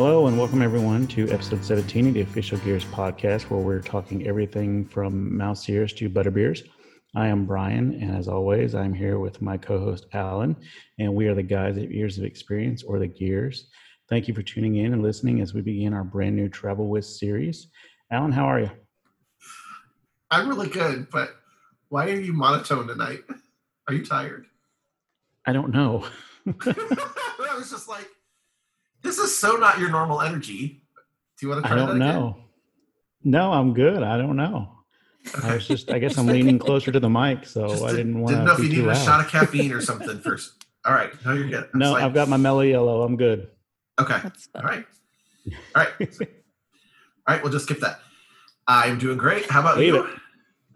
Hello and welcome everyone to episode 17 of the Official Gears podcast, where we're talking everything from mouse ears to butterbeers. I am Brian, and as always, I'm here with my co-host Allen, and we are the guys at Ears of Experience or the Gears. Thank you for tuning in and listening as we begin our brand new Travel With series. Allen, how are you? I'm really good, but why are you monotone tonight? Are you tired? I don't know. I was just like, this is so not your normal energy. Do you want to I try don't that again? know. No, I'm good. I don't know. I was just, I guess I'm leaning closer to the mic, so Just I did- didn't want didn't know if you needed a shot of caffeine or something first. All right, no, you're good. I no, was like, I've got my mellow yellow. I'm good. Okay, That's all fun. right, all right, all right. We'll just skip that. I'm doing great. How about Leave you? it.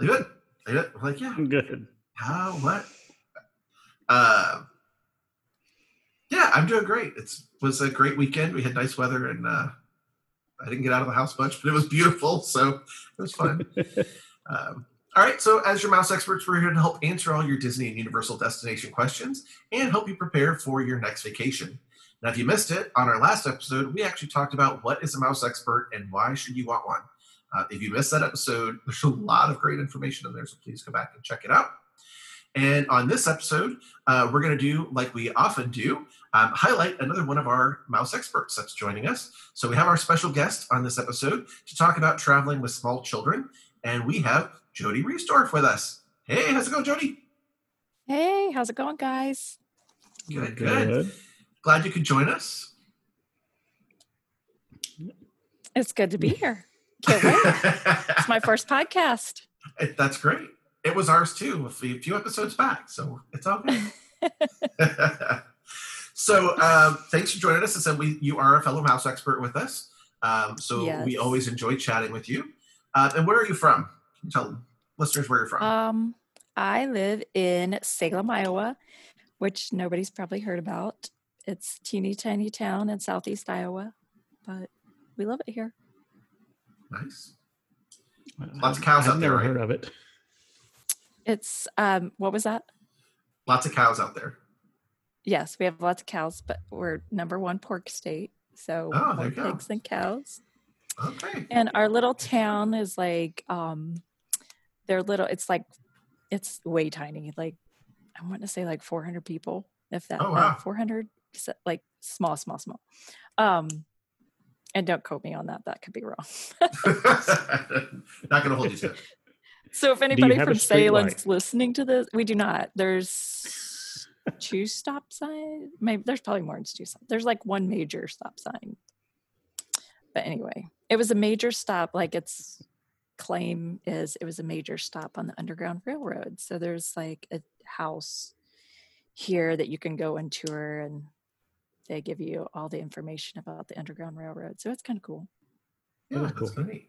Leave it. Leave it. I'm like, yeah. I'm good. How? What? Uh, yeah, I'm doing great. It's was a great weekend. We had nice weather, and uh, I didn't get out of the house much, but it was beautiful, so it was fun. um, all right, so as your mouse experts, we're here to help answer all your Disney and Universal destination questions and help you prepare for your next vacation. Now, if you missed it, on our last episode, we actually talked about what is a mouse expert and why should you want one. Uh, if you missed that episode, there's a lot of great information in there, so please go back and check it out. And on this episode, uh, we're going to do like we often do, um, highlight another one of our mouse experts that's joining us. So we have our special guest on this episode to talk about traveling with small children, and we have Jodi Reisdorf with us. Hey, how's it going, Jodi? Hey, how's it going, guys? Good, good. Glad you could join us. It's good to be here. Can't wait. It's my first podcast. It- That's great. It was ours too, a few few episodes back, so it's all good. so, um, thanks for joining us. And so, we you are a fellow mouse expert with us. Um, so we always enjoy chatting with you. Uh, and where are you from? Can you tell listeners where you're from? Um, I live in Salem, Iowa, which nobody's probably heard about. It's teeny tiny town in southeast Iowa, but we love it here. nice. Lots of cows I've out there, never right? heard of it. It's um, what was that? Lots of cows out there. Yes, we have lots of cows, but we're number one pork state, so Oh, more you go. pigs than cows. Okay. And our little town is like um they're little it's like it's way tiny. Like I want to say like 400 people if that Oh, wow. 400 s- like small small small. Um and don't quote me on that. That could be wrong. Not going to hold you to it. so if anybody from street Salem's light? listening to this, we do not. There's two stop signs. Maybe there's probably more than two. stop- There's like one major stop sign. But anyway, it was a major stop. Like its claim is, it was a major stop on the Underground Railroad. So there's like a house here that you can go and tour, and they give you all the information about the Underground Railroad. So it's kind of cool. Yeah, That is that's cool. great.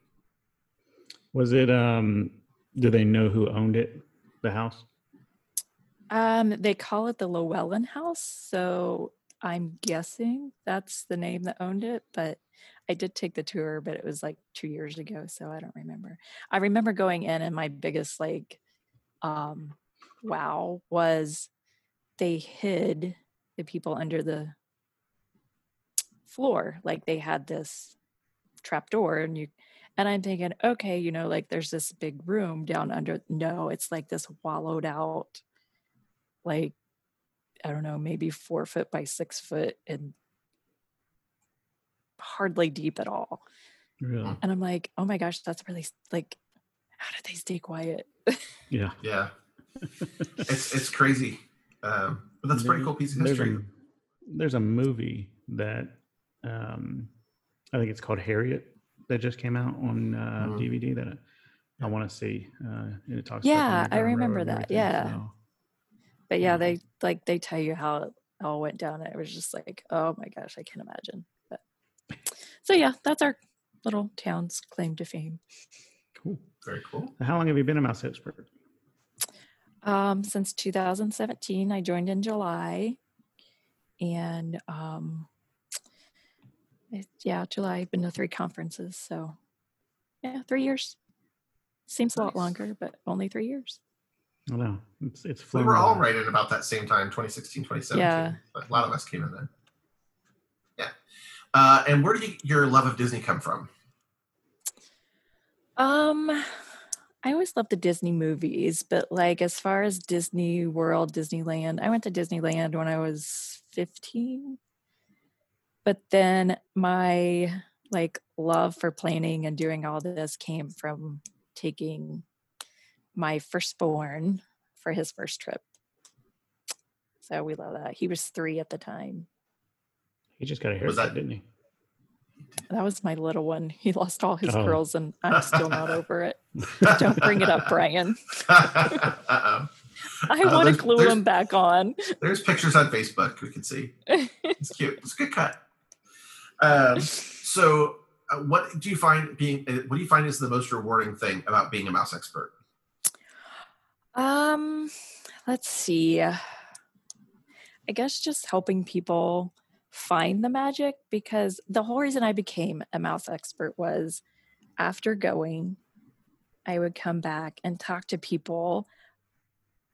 Was it, um, do they know who owned it, the house? Um, they call it the Lewelling House, so I'm guessing that's the name that owned it. But I did take the tour, but it was like two years ago, so I don't remember. I remember going in, and my biggest like, um, wow was they hid the people under the floor, like they had this trap door, and you. And I'm thinking, okay, you know, like there's this big room down under. No, it's like this wallowed out like I don't know, maybe four foot by six foot and hardly deep at all. Really? And I'm like, oh my gosh, that's really like, how did they stay quiet? Yeah. Yeah. it's it's crazy. Um, but that's a pretty cool piece of There's history. a, there's a movie that um, I think it's called Harriet that just came out on uh, Mhm. DVD that I, I want to see. Uh, and it talks. Yeah, about I remember that, yeah. so- But yeah, Yeah. they like they tell you how it all went down. And it was just like, oh my gosh, I can't imagine. But so yeah, that's our little town's claim to fame. Cool. Very cool. How long have you been a mouse expert? Um, since 2017, I joined in July, and um, it, yeah, July. I've been to three conferences, so yeah, three years. Seems a lot longer, but only three years. I don't know. It's it's We flown were all by. at about that same time, 2016, 2017. Yeah. But a lot of us came in then. Yeah. Uh, and where did you, your love of Disney come from? Um, I always loved the Disney movies, but like as far as Disney World, Disneyland, I went to Disneyland when I was 15. But then my like love for planning and doing all this came from taking my firstborn for his first trip. So we love that. He was three at the time. He just got a Was haircut, that- didn't he? That was my little one. He lost all his Oh. curls, and I'm still not over it. Don't bring it up, Brian. Uh-oh. I Uh, want to glue there's- him back on. There's pictures on Facebook we can see. It's cute. It's a good cut. Um, so, uh, what do you find being? uh, What do you find is the most rewarding thing about being a mouse expert? Um, let's see. I guess just helping people find the magic because the whole reason I became a mouse expert was after going, I would come back and talk to people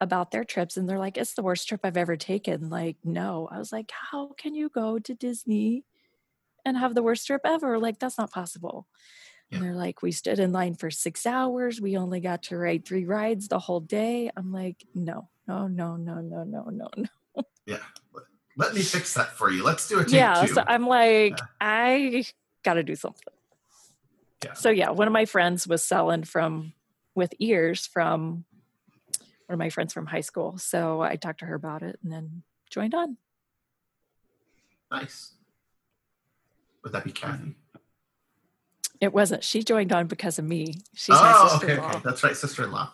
about their trips and they're like, it's the worst trip I've ever taken. Like, no. I was like, how can you go to Disney and have the worst trip ever? Like, that's not possible. And they're like, we stood in line for six hours. We only got to ride three rides the whole day. I'm like, no, no, no, no, no, no, no, no. Yeah, let me fix that for you. Let's do a take Yeah. two. So I'm like, Yeah. I got to do something. Yeah. So yeah, one of my friends was selling from with ears from one of my friends from high school. So I talked to her about it and then joined on. nice. Would that be Kathy? It wasn't. She joined on because of me. She's oh, okay, sister-in-law. okay. That's right, sister-in-law.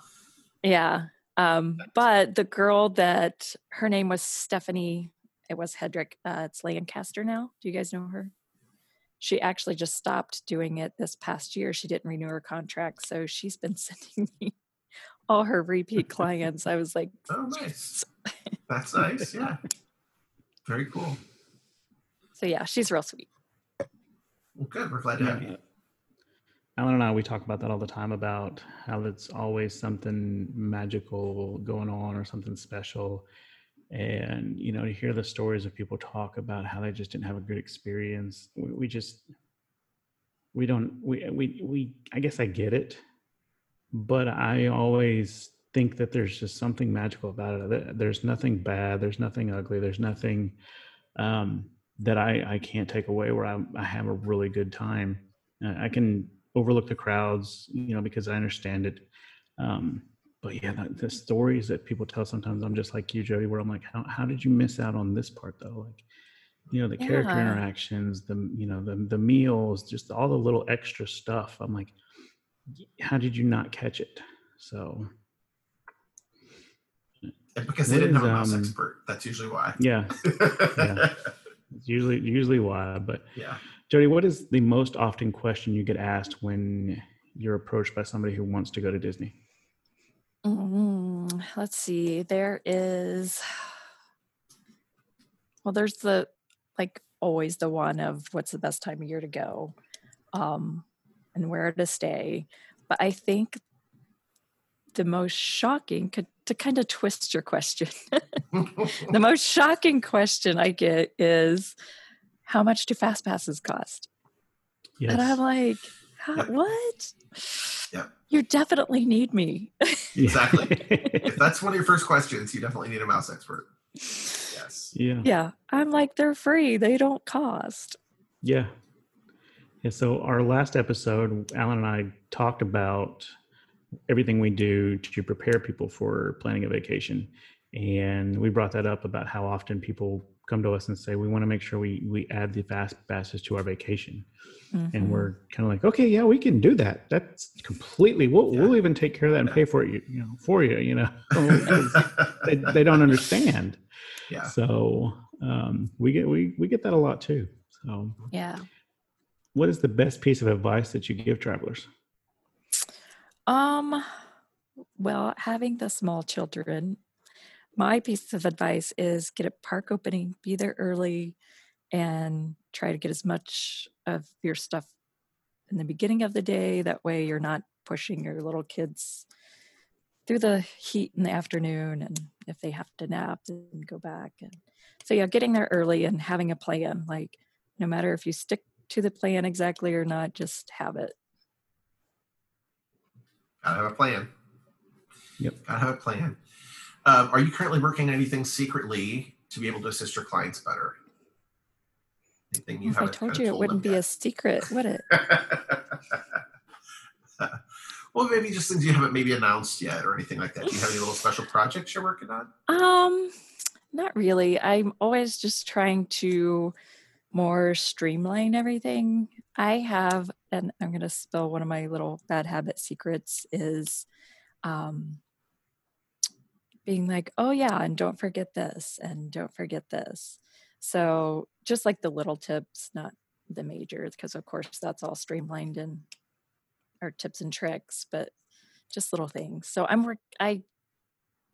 Yeah. Um, but the girl that her name was Stephanie, it was Hedrick. Uh, it's Lancaster now. Do you guys know her? She actually just stopped doing it this past year. She didn't renew her contract. So she's been sending me all her repeat clients. I was like, Oh, nice. That's nice. Yeah. Very cool. so yeah, she's real sweet. Well, good. We're glad to have you. Allen and I, we talk about that all the time about how it's always something magical going on or something special. And, you know, to hear the stories of people talk about how they just didn't have a good experience, we, we just, we don't, we, we, we, I guess I get it, but I always think that there's just something magical about it. There's nothing bad, there's nothing ugly, there's nothing um, that I, I can't take away where I, I have a really good time. I can overlook the crowds, you know, because I understand it. Um, but yeah, the, the stories that people tell sometimes, I'm just like you, Jodi, where I'm like, how, how did you miss out on this part though? Like, you know, the character interactions, the, you know, the, the meals, just all the little extra stuff. I'm like, how did you not catch it? So because they didn't is, have a mouse um, expert. That's usually why. yeah, Yeah. it's usually, usually why, but yeah. Jodi, what is the most often question you get asked when you're approached by somebody who wants to go to Disney? Mm, let's see. There is, well, there's the like always the one of what's the best time of year to go, um, and where to stay. But I think the most shocking could to kind of twist your question. the most shocking question I get is, how much do fast passes cost? Yes. And I'm like, how, Yep. what? Yep. You definitely need me. Exactly. if that's one of your first questions, you definitely need a mouse expert. Yes. yeah. Yeah, I'm like, they're free. They don't cost. Yeah. Yeah. So our last episode, Allen and I talked about everything we do to prepare people for planning a vacation. And we brought that up about how often people come to us and say, we want to make sure we, we add the fast passes to our vacation. Mhm. And we're kind of like, okay, yeah, we can do that. That's completely, we'll, Yeah. we'll even take care of that and pay for it, you, you know, for you, you know they, they don't understand. yeah. So um, we get, we, we get that a lot too. So yeah. what is the best piece of advice that you give travelers? Um, well, having the small children, my piece of advice is get a park opening, be there early, and try to get as much of your stuff in the beginning of the day. That way, you're not pushing your little kids through the heat in the afternoon, and if they have to nap, then go back. And so, yeah, getting there early and having a plan, like no matter if you stick to the plan exactly or not, just have it. Gotta have a plan. Yep. Gotta have a plan. Um, are you currently working on anything secretly to be able to assist your clients better? Anything you if I haven't told you it wouldn't be a secret, would it? well, maybe just things you haven't maybe announced yet or anything like that. Do you have any little special projects you're working on? Um, not really. I'm always just trying to more streamline everything. I have, and I'm going to spill one of my little bad habit secrets is um, being like, oh, yeah, and don't forget this, and don't forget this. So just like the little tips, not the majors, because of course that's all streamlined in our tips and tricks, but just little things. So I'm work. I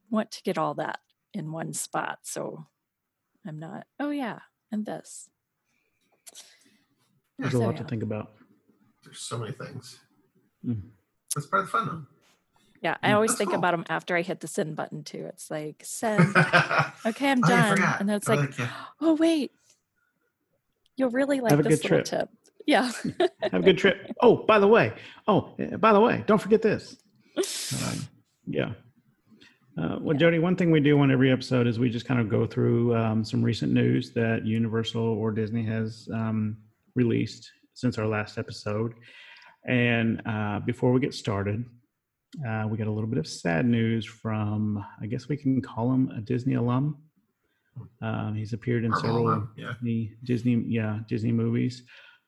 want to get all that in one spot, so I'm not. Oh yeah, and this. There's a So, lot to think about. There's so many things. Mm. That's part of the fun, Yeah, I always that's think cool. about them after I hit the send button too. It's like send. Okay, I'm Oh, done, forgot. and then it's Oh, like, yeah. oh wait, you'll really like Have this little trip. tip. Yeah. Have a good trip. Oh, by the way. Oh, eh, by the way, don't forget this. Um, yeah. Uh, well, Yeah. Jodi, one thing we do on every episode is we just kind of go through um, some recent news that Universal or Disney has um, released since our last episode. And uh, before we get started, uh, we got a little bit of sad news from, I guess we can call him a Disney alum. Um, he's appeared in several yeah. Disney, Disney, yeah, Disney movies.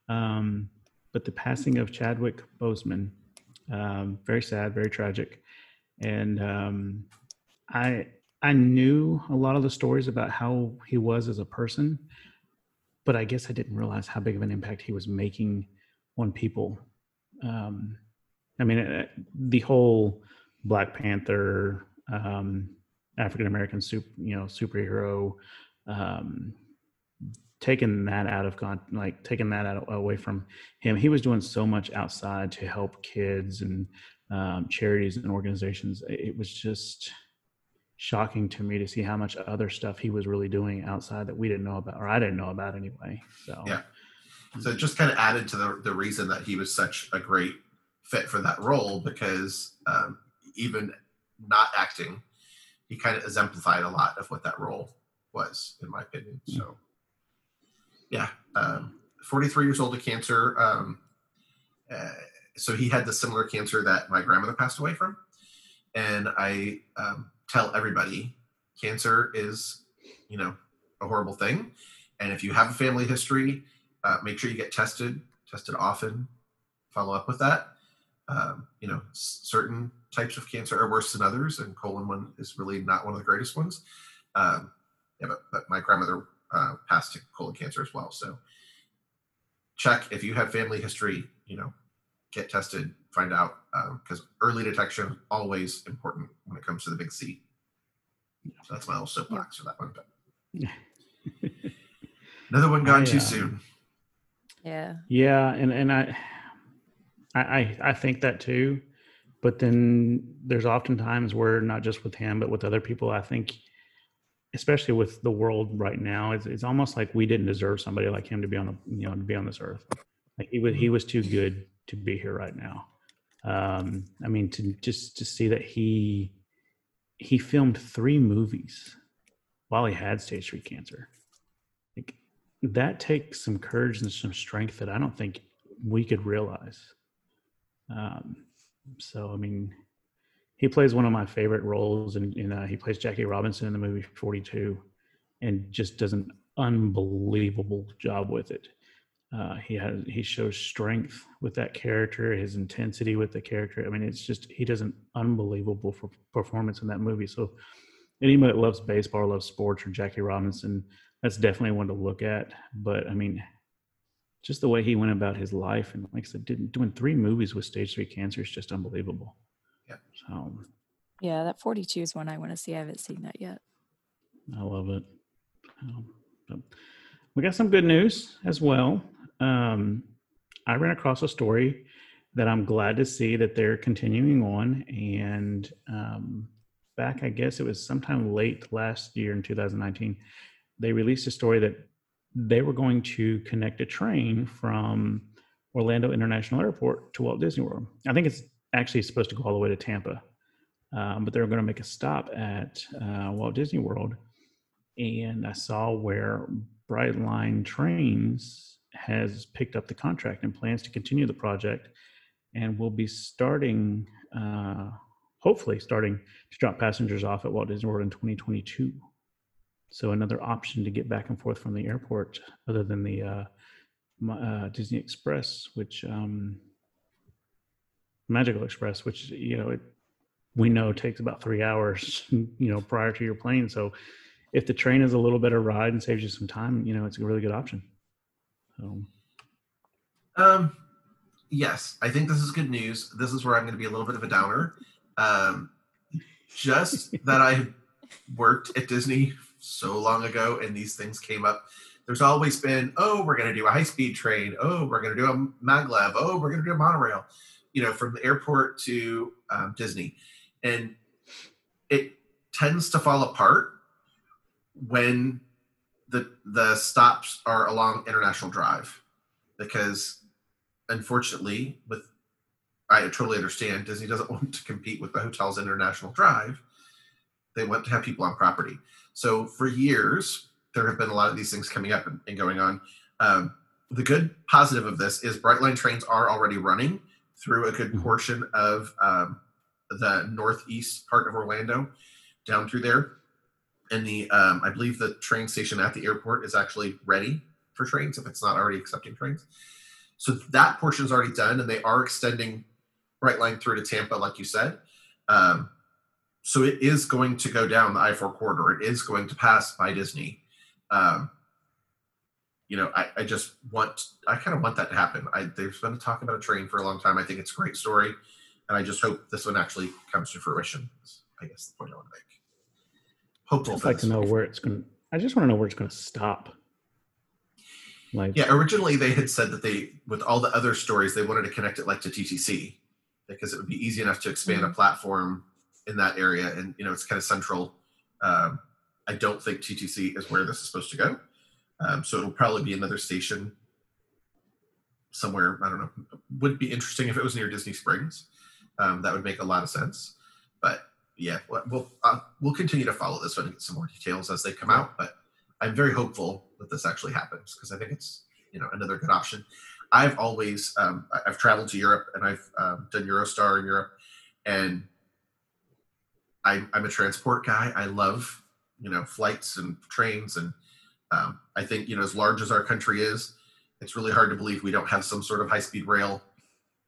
Um, but the passing of Chadwick Boseman, um, very sad, very tragic, and um, I I knew a lot of the stories about how he was as a person, but I guess I didn't realize how big of an impact he was making on people. Um, I mean, uh, the whole Black Panther, um, African American soup, you know, superhero. Um, taking that out of con like taking that out away from him he was doing so much outside to help kids and um, charities and organizations it it was just shocking to me to see how much other stuff he was really doing outside that we didn't know about or i didn't know about anyway so Yeah. So it just kind of added to the, the reason that he was such a great fit for that role because um, even not acting, he kind of exemplified a lot of what that role was, in my opinion. So, yeah, um, 43 years old of cancer. Um, uh, so he had the similar cancer that my grandmother passed away from. And I um, tell everybody cancer is, you know, a horrible thing. And if you have a family history, uh, make sure you get tested, tested often, follow up with that. Um, you know, s- certain types of cancer are worse than others, and colon one is really not one of the greatest ones. Um, yeah, but, but my grandmother uh, passed to colon cancer as well. So check if you have family history, you know, get tested, find out, because early detection is always important when it comes to the big C. So that's my little soapbox for that one. But another one gone I, too uh, soon. Yeah. Yeah, and and I, I I I think that too, but then there's often times where not just with him, but with other people, I think, especially with the world right now, it's it's almost like we didn't deserve somebody like him to be on the you know to be on this earth. Like he was he was too good to be here right now. Um, I mean, to just to see that he he filmed three movies while he had stage three cancer. Like that takes some courage and some strength that I don't think we could realize. Um, so, I mean, he plays one of my favorite roles, and in, uh, he plays Jackie Robinson in the movie Forty Two, and just does an unbelievable job with it. Uh, he has he shows strength with that character, his intensity with the character. I mean, it's just he does an unbelievable for, performance in that movie. So, anybody that loves baseball, loves sports, or Jackie Robinson, that's definitely one to look at. But I mean, just the way he went about his life, and like I said, did, doing three movies with stage three cancer is just unbelievable. Yeah. So Yeah, that 42 is one I want to see. I haven't seen that yet. I love it. Um, but we got some good news as well. Um, I ran across a story that I'm glad to see that they're continuing on. And um, back, I guess it was sometime late last year in 2019, they released a story that they were going to connect a train from Orlando International Airport to Walt Disney World. I think it's actually supposed to go all the way to Tampa, um, but they were going to make a stop at uh, Walt Disney World. And I saw where Brightline Trains has picked up the contract and plans to continue the project and will be starting, uh, hopefully, starting to drop passengers off at Walt Disney World in 2022. So another option to get back and forth from the airport, other than the uh, uh, Disney Express, which um, Magical Express, which you know it we know takes about three hours, you know, prior to your plane. So if the train is a little better ride and saves you some time, you know, it's a really good option. So, um, yes, I think this is good news. This is where I'm going to be a little bit of a downer. Um, just that I worked at Disney so long ago and these things came up there's always been, oh, we're going to do a high speed train. Oh, we're going to do a maglev. Oh, we're going to do a monorail, you know, from the airport to um, Disney. And it tends to fall apart when the the stops are along International Drive because unfortunately with I totally understand Disney doesn't want to compete with the hotels International Drive. They want to have people on property. So for years, there have been a lot of these things coming up and, and going on. Um, the good positive of this is Brightline trains are already running through a good mm-hmm. portion of um, the northeast part of Orlando, down through there. And the um, I believe the train station at the airport is actually ready for trains if it's not already accepting trains. So that portion is already done, and they are extending Brightline through to Tampa, like you said. Um, so it is going to go down the I four corridor. It is going to pass by Disney um, you know, I, I just want, I kind of want that to happen. I, there's been talk about a train for a long time. I think it's a great story. And I just hope this one actually comes to fruition. I guess the point I want to make. Hopeful. I'd like to know where it's going I just want to know where it's going to stop. Like, yeah, originally they had said that they, with all the other stories, they wanted to connect it like to TTC because it would be easy enough to expand mm-hmm. a platform in that area. And, you know, it's kind of central. Um, I don't think TTC is where this is supposed to go. Um, so it'll probably be another station somewhere. I don't know. Would be interesting if it was near Disney Springs. Um, that would make a lot of sense. But yeah, we'll uh, we'll continue to follow this one and get some more details as they come out. But I'm very hopeful that this actually happens because I think it's you know another good option. I've always um, I've traveled to Europe and I've um, done Eurostar in Europe, and I, I'm a transport guy. I love you know flights and trains and um, i think you know as large as our country is it's really hard to believe we don't have some sort of high speed rail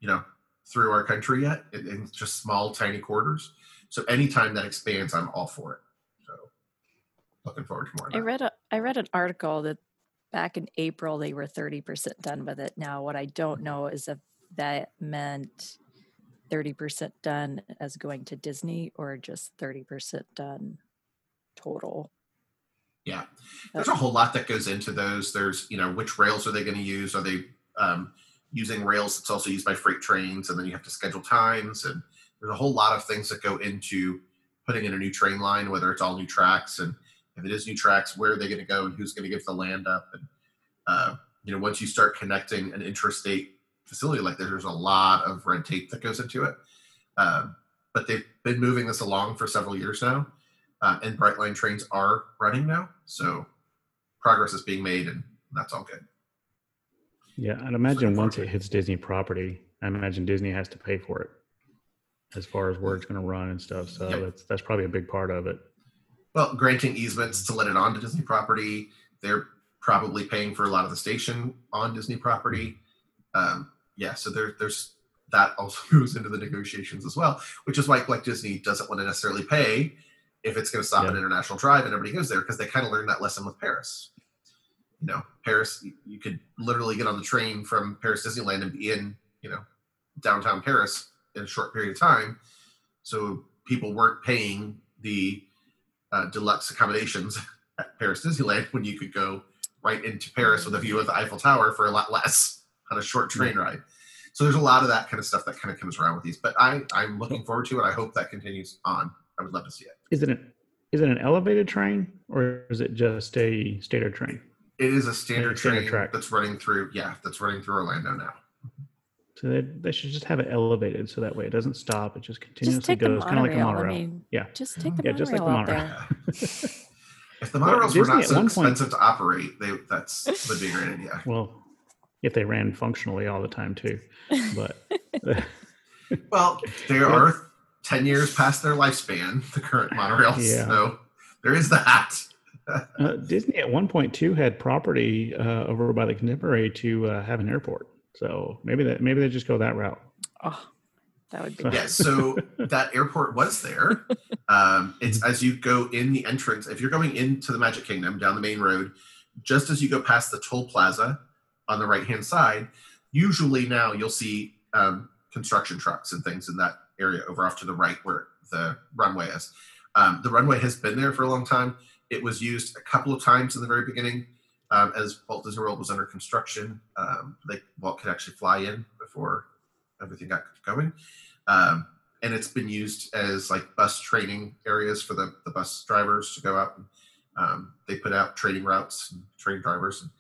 you know through our country yet in, in just small tiny quarters. So anytime that expands i'm all for it. So looking forward to more i read a i read an article that back in april they were 30% done with it. Now what i don't know is if that meant 30% done as going to disney or just 30% done total. Yeah, there's a whole lot that goes into those. There's, you know, which rails are they going to use? Are they um, using rails that's also used by freight trains? And then you have to schedule times. And there's a whole lot of things that go into putting in a new train line, whether it's all new tracks. And if it is new tracks, where are they going to go and who's going to give the land up? And, uh, you know, once you start connecting an interstate facility like this, there's a lot of red tape that goes into it. Um, but they've been moving this along for several years now uh, and Brightline trains are running now. So progress is being made, and that's all good. Yeah, I'd imagine once it hits Disney property, I imagine Disney has to pay for it as far as where it's going to run and stuff. So yep. that's that's probably a big part of it. Well, granting easements to let it onto Disney property, they're probably paying for a lot of the station on Disney property. Um, yeah, so there, there's that also goes into the negotiations as well, which is why like Disney doesn't want to necessarily pay if it's going to stop yeah. at International Drive and everybody goes there because they kind of learned that lesson with Paris. You know, Paris, you could literally get on the train from Paris Disneyland and be in, you know, downtown Paris in a short period of time. So people weren't paying the uh, deluxe accommodations at Paris Disneyland when you could go right into Paris with a view of the Eiffel Tower for a lot less on a short train ride. So there's a lot of that kind of stuff that kind of comes around with these. But I, I'm looking forward to it. I hope that continues on. I would love to see it. Is it an is it an elevated train or is it just a standard train? It is a standard, standard train track. that's running through. Yeah, that's running through Orlando now. So they, they should just have it elevated so that way it doesn't stop. It just Just continuously take goes, kind of like a monorail. monorail. I mean, Yeah. just uh-huh. take the Yeah, monorail just like the monorail. there. If the Well, monorails were not so one point- expensive to operate, they that's would be a great idea. well, if they ran functionally all the time too, but Well, they are ten years past their lifespan, the current monorails. Yeah. So there is that. uh, Disney at one point too had property uh, over by the Contemporary to uh, have an airport. So maybe that maybe they just go that route. Oh, that would be So- Yeah, so that airport was there. Um, it's as you go in the entrance. If you're going into the Magic Kingdom down the main road, just as you go past the toll plaza on the right hand side, usually now you'll see um, construction trucks and things in that area over off to the right where the runway is. Um, the runway has been there for a long time. It was used a couple of times in the very beginning um, as Walt Disney World was under construction. Um, like Walt could actually fly in before everything got going. Um, and it's been used as like bus training areas for the, the bus drivers to go out and um, they put out training routes and train drivers. And,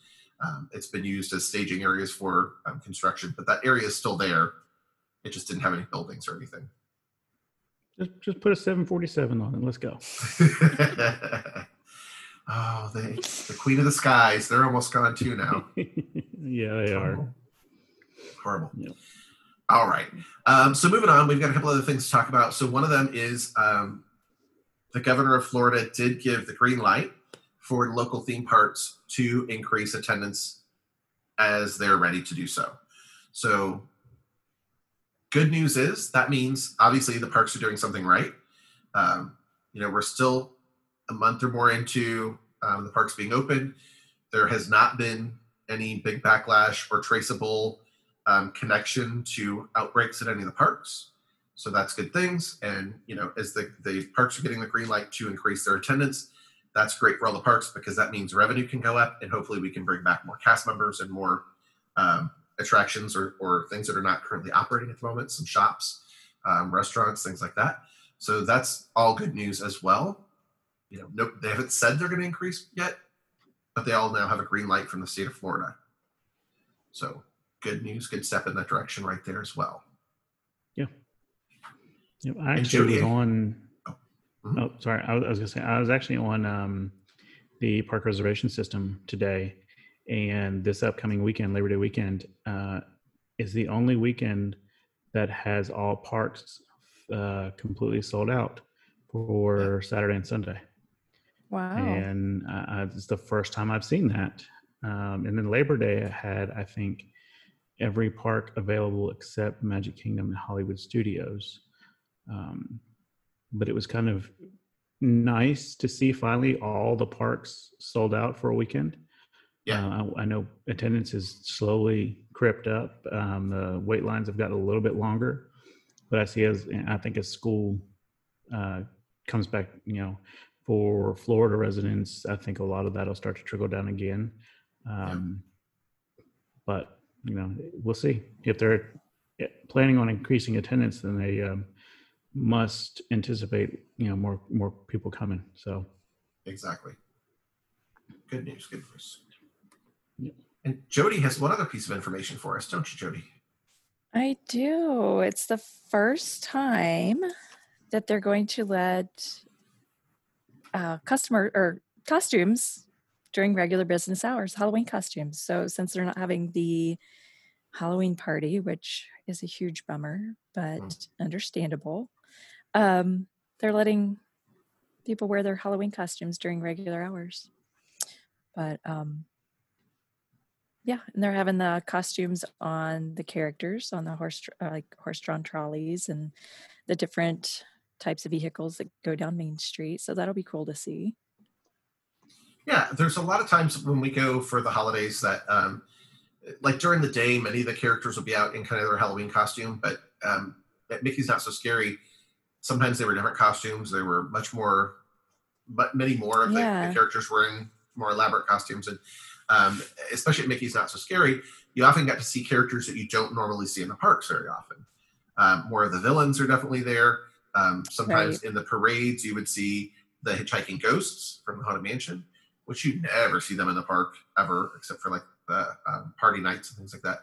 um, it's been used as staging areas for um, construction, but that area is still there. It just didn't have any buildings or anything. Just just put a 747 on it. Let's go. oh, they, the Queen of the Skies, they're almost gone too now. yeah, they are. Horrible. Horrible. Yep. All right. Um, so moving on, we've got a couple other things to talk about. So one of them is um, the governor of Florida did give the green light for local theme parks to increase attendance as they're ready to do so. So good news is that means obviously the parks are doing something right. Um, you know, we're still a month or more into um, the parks being open. There has not been any big backlash or traceable um, connection to outbreaks at any of the parks. So that's good things. And you know, as the, the parks are getting the green light to increase their attendance, that's great for all the parks because that means revenue can go up and hopefully we can bring back more cast members and more um, attractions or, or things that are not currently operating at the moment, some shops, um, restaurants, things like that. So that's all good news as well. You know, nope, they haven't said they're going to increase yet, but they all now have a green light from the state of Florida. So good news, good step in that direction right there as well. Yeah. Yep, I actually was on. Mhm. Oh, sorry. I was, I was gonna say I was actually on um, the park reservation system today, and this upcoming weekend, Labor Day weekend, uh, is the only weekend that has all parks uh, completely sold out for Saturday and Sunday. wow. and uh, it's the first time I've seen that. Um, and then Labor Day I had, I think, every park available except Magic Kingdom and Hollywood Studios. Um, but it was kind of nice to see finally all the parks sold out for a weekend. Yeah. Uh, I, I know attendance is slowly crept up. Um, the wait lines have gotten a little bit longer, but I see as I think as school uh, comes back, you know, for Florida residents, I think a lot of that will start to trickle down again. Um, But you know, we'll see if they're eh, planning on increasing attendance, then they um, must anticipate you know more more people coming. So Exactly. Good news. Good news. Yeah. And Jodi has one other piece of information for us, don't you, Jodi? I do. It's the first time that they're going to let uh, customer or costumes during regular business hours, Halloween costumes. So since they're not having the Halloween party, which is a huge bummer, but understandable, um, they're letting people wear their Halloween costumes during regular hours. But um, yeah, and they're having the costumes on the characters on the horse, uh, like horse-drawn trolleys, and the different types of vehicles that go down Main Street. So that'll be cool to see. Yeah, there's a lot of times when we go for the holidays that, um, like during the day, many of the characters will be out in kind of their Halloween costume, but um, Mickey's Not So Scary, sometimes they were different costumes. They were much more, but many more of the, Yeah. the characters were in more elaborate costumes. And um, especially at Mickey's Not So Scary, you often got to see characters that you don't normally see in the parks very often. Um, more of the villains are definitely there. Um, sometimes in the parades, you would see the hitchhiking ghosts from the Haunted Mansion. which you never see them in the park ever, except for like the um, party nights and things like that.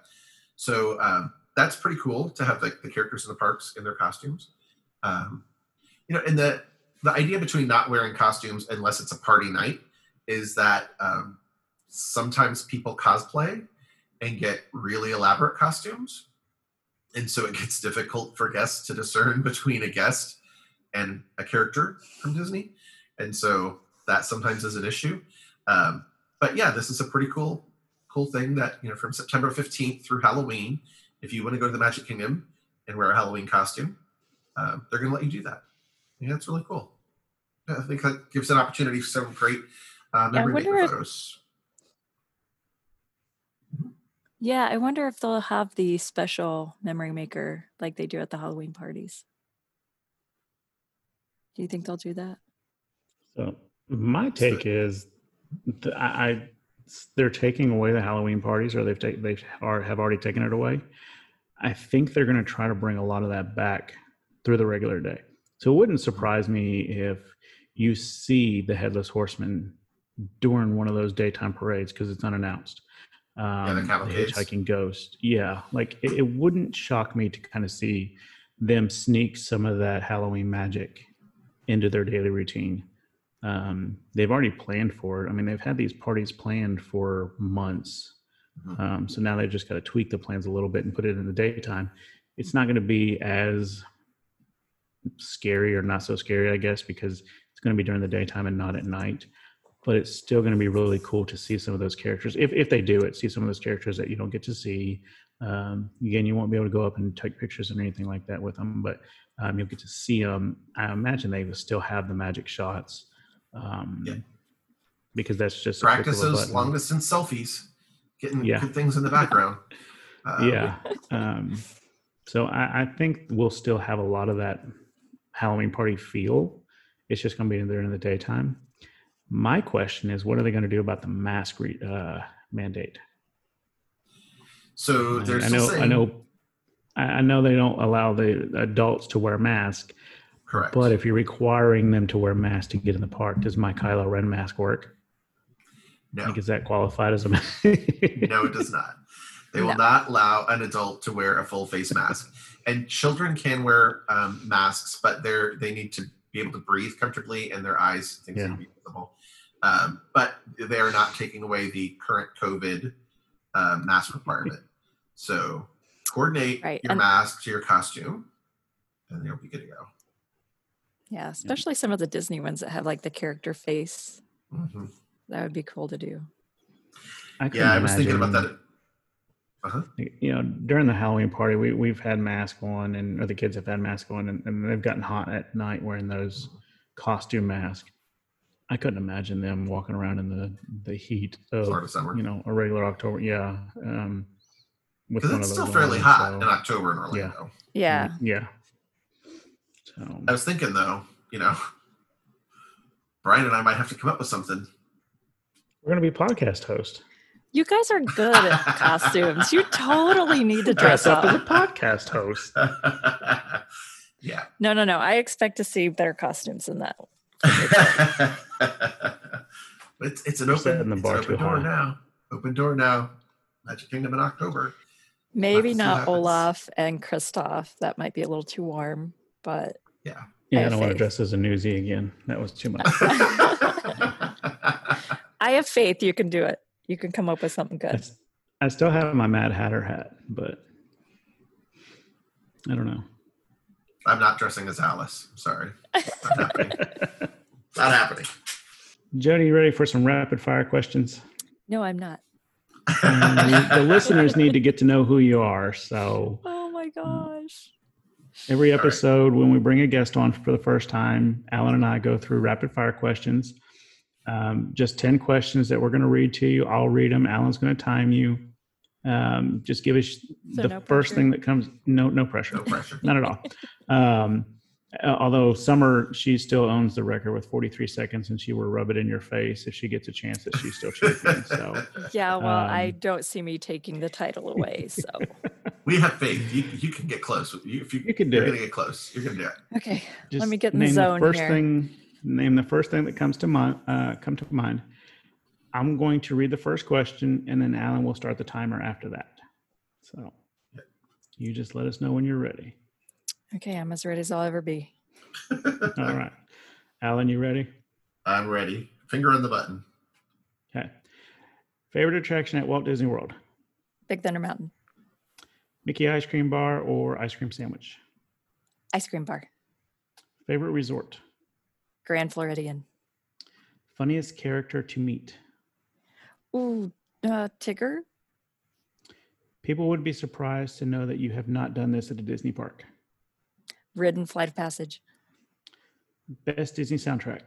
So um, that's pretty cool to have like the characters in the parks in their costumes. Um, you know, and the the idea between not wearing costumes unless it's a party night is that um, sometimes people cosplay and get really elaborate costumes, and so it gets difficult for guests to discern between a guest and a character from Disney, and so that sometimes is an issue. Um, but yeah, this is a pretty cool cool thing that you know from September 15th through Halloween, if you want to go to the Magic Kingdom and wear a Halloween costume, um, they're going to let you do that. Yeah, that's really cool. I think that gives an opportunity for some great uh, memory maker if, photos. Yeah, I wonder if they'll have the special memory maker like they do at the Halloween parties. Do you think they'll do that? So my take is, I, I they're taking away the Halloween parties, or they've taken they are have already taken it away. I think they're going to try to bring a lot of that back through the regular day. So it wouldn't surprise me if you see the headless horseman during one of those daytime parades because it's unannounced. Um, yeah, the, the hitchhiking ghost. Yeah, like it, it wouldn't shock me to kind of see them sneak some of that Halloween magic into their daily routine. Um, they've already planned for it. I mean, they've had these parties planned for months. Mm-hmm. Um, so now they've just got to tweak the plans a little bit and put it in the daytime. It's not going to be as scary or not so scary, I guess, because it's going to be during the daytime and not at night. But it's still going to be really cool to see some of those characters if if they do it. See some of those characters that you don't get to see. Um, again, you won't be able to go up and take pictures or anything like that with them, but um, you'll get to see them. I imagine they will still have the magic shots um, yeah. because that's just practices, those long distance selfies, getting yeah. good things in the background. Uh, yeah. Um, so I, I, think we'll still have a lot of that Halloween party feel. It's just going to be in there in the daytime. My question is, what are they going to do about the mask re- uh, mandate? So there's I know, I know, I know they don't allow the adults to wear masks, Correct. But if you're requiring them to wear masks to get in the park, does my Kylo Ren mask work? No. Like, is that qualified as a mask? no, it does not. They no. will not allow an adult to wear a full face mask. And children can wear um, masks, but they're they need to be able to breathe comfortably and their eyes things yeah. need to be visible. Um, but they are not taking away the current COVID uh, mask requirement. So coordinate right. your and- mask to your costume, and you'll be good to go. Yeah, especially some of the Disney ones that have like the character face. Mm-hmm. That would be cool to do. I yeah, I was thinking about that. Uh-huh. You know, during the Halloween party, we we've had masks on, and or the kids have had masks on, and, and they've gotten hot at night wearing those costume masks. I couldn't imagine them walking around in the the heat of Florida summer. you know a regular October. Yeah, um, because it's still fairly hot so, in October in Orlando. Yeah, yeah. yeah. So I was thinking though, you know, Brian and I might have to come up with something. We're going to be podcast host. You guys are good at costumes. You totally need to dress, dress up. up as a podcast host. yeah. No, no, no. I expect to see better costumes than that. it's it's an open, it's an open door high. now. Open door now. Magic Kingdom in October. Maybe not Olaf and Kristoff. That might be a little too warm, but yeah. Yeah, I, I don't want to dress as a newsie again. That was too much. I have faith you can do it. You can come up with something good. I still have my Mad Hatter hat, but I don't know. I'm not dressing as Alice. Sorry. Not happening. not happening. Jodi, you ready for some rapid fire questions? No, I'm not. the listeners need to get to know who you are. So, oh my gosh. Every episode, right. when we bring a guest on for the first time, Allen and I go through rapid fire questions. Um, just 10 questions that we're going to read to you. I'll read them. Allen's going to time you. Um, just give us so the no first thing that comes. No, no pressure. No pressure. Not at all. Um, although Summer, she still owns the record with 43 seconds, and she will rub it in your face if she gets a chance that she's still champion. So yeah, well, um, I don't see me taking the title away. So we have faith. You, you can get close. You, if you, you can do you're it. gonna get close. You're gonna do it. Okay, Just let me get in the zone the first here. Thing, name the first thing that comes to mind. Uh, come to mind. I'm going to read the first question, and then Allen will start the timer after that. So you just let us know when you're ready. Okay, I'm as ready as I'll ever be. All right. Allen, you ready? I'm ready. Finger on the button. Okay. Favorite attraction at Walt Disney World? Big Thunder Mountain. Mickey ice cream bar or ice cream sandwich? Ice cream bar. Favorite resort? Grand Floridian. Funniest character to meet? Ooh, uh, Tigger. People would be surprised to know that you have not done this at a Disney park. Ridden Flight of Passage. Best Disney soundtrack?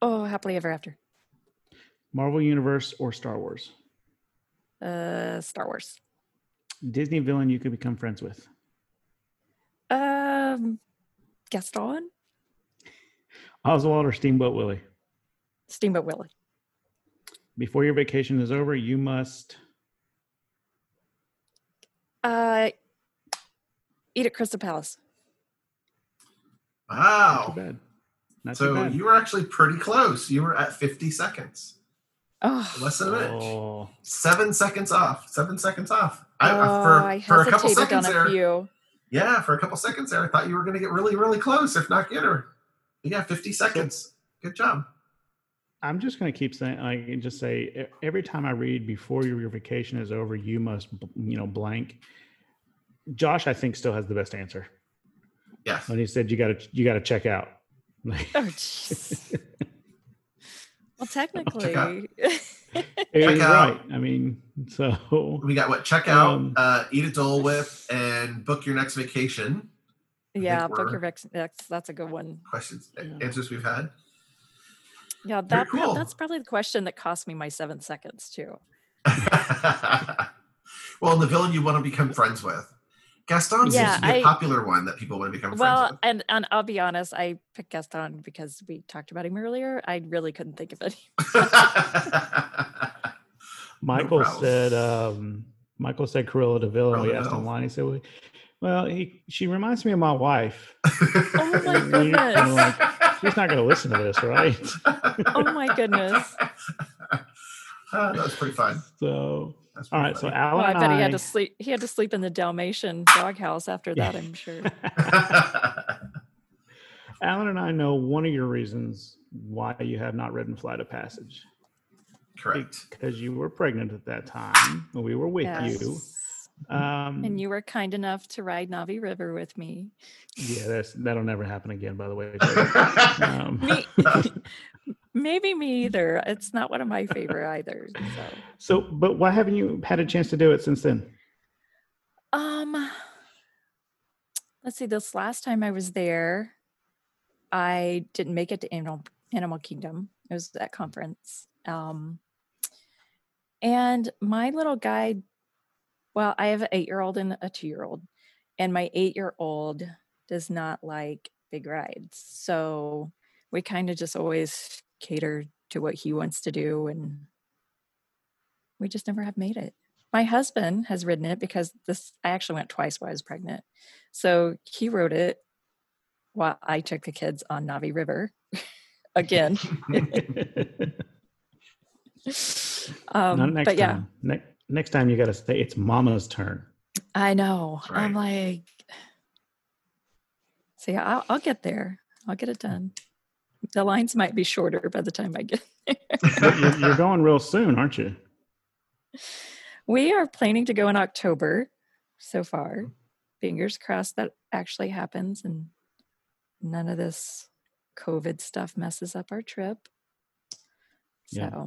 Oh, Happily Ever After. Marvel Universe or Star Wars? Uh, Star Wars. Disney villain you could become friends with? Um, Gaston. Oswald or Steamboat Willie? Steamboat Willie. Before your vacation is over, you must. Uh, eat at Crystal Palace. Wow. too bad. Not So bad. you were actually pretty close. You were at 50 seconds. Oh, Less than a minute. Seven seconds off. Seven seconds off. I, oh, I- for, I for a couple hesitated on seconds a there. few. Yeah, for a couple seconds there, I thought you were going to get really, really close, if not get her. Yeah, 50 seconds. Good job. I'm just going to keep saying, I can just say every time I read before your, your vacation is over, you must, you know, blank. Josh, I think, still has the best answer Yes. when he said you got to you got to check out. Oh, jeez. well, technically, out. Check out. right. I mean, so We got what? Check out, Um, uh, eat a Dole Whip, and book your next vacation. Yeah, book your vex. That's, that's a good one. Questions, Yeah. answers we've had. Yeah, that cool. that's probably the question that cost me my seven seconds too. well, and the villain you want to become friends with. Gaston Yeah, seems to be a I- popular one that people want to become Well, friends with. and and I'll be honest, I picked Gaston because we talked about him earlier. I really couldn't think of any. Michael problem. said, um, Michael said Cruella de Vil, and we asked him why. And he said, well, well, he, she reminds me of my wife. Oh my And you're goodness. like, She's not going to listen to this, right? Oh my goodness. Uh, that was pretty fun. So, That's all pretty. So. Allen Well, I and bet he had to sleep. He had to sleep in the Dalmatian doghouse after that. I'm sure. Allen and I know one of your reasons why you have not ridden Flight of Passage Correct. because you were pregnant at that time when we were with you. Um, And you were kind enough to ride Na'vi River with me. yeah, that's that'll never happen again. By the way, um, Me, maybe me either. It's not one of my favorite either. So, so, but why haven't you had a chance to do it since then? um, let's see. This last time I was there, I didn't make it to Animal Animal Kingdom. It was that conference. Um, and my little guy, well, I have an eight-year-old and a two-year-old, and my eight-year-old does not like big rides. So we kind of just always cater to what he wants to do, and we just never have made it. My husband has ridden it because this I actually went twice while I was pregnant. So he rode it while I took the kids on Na'vi River again. Not Um, next but yeah, time. Ne- next time you got to say it's Mama's turn. I know. That's I'm like, see, I'll, I'll get there. I'll get it done. The lines might be shorter by the time I get there. You're, you're going real soon, aren't you? We are planning to go in October so far. Fingers crossed that actually happens and none of this COVID stuff messes up our trip. So, Yeah,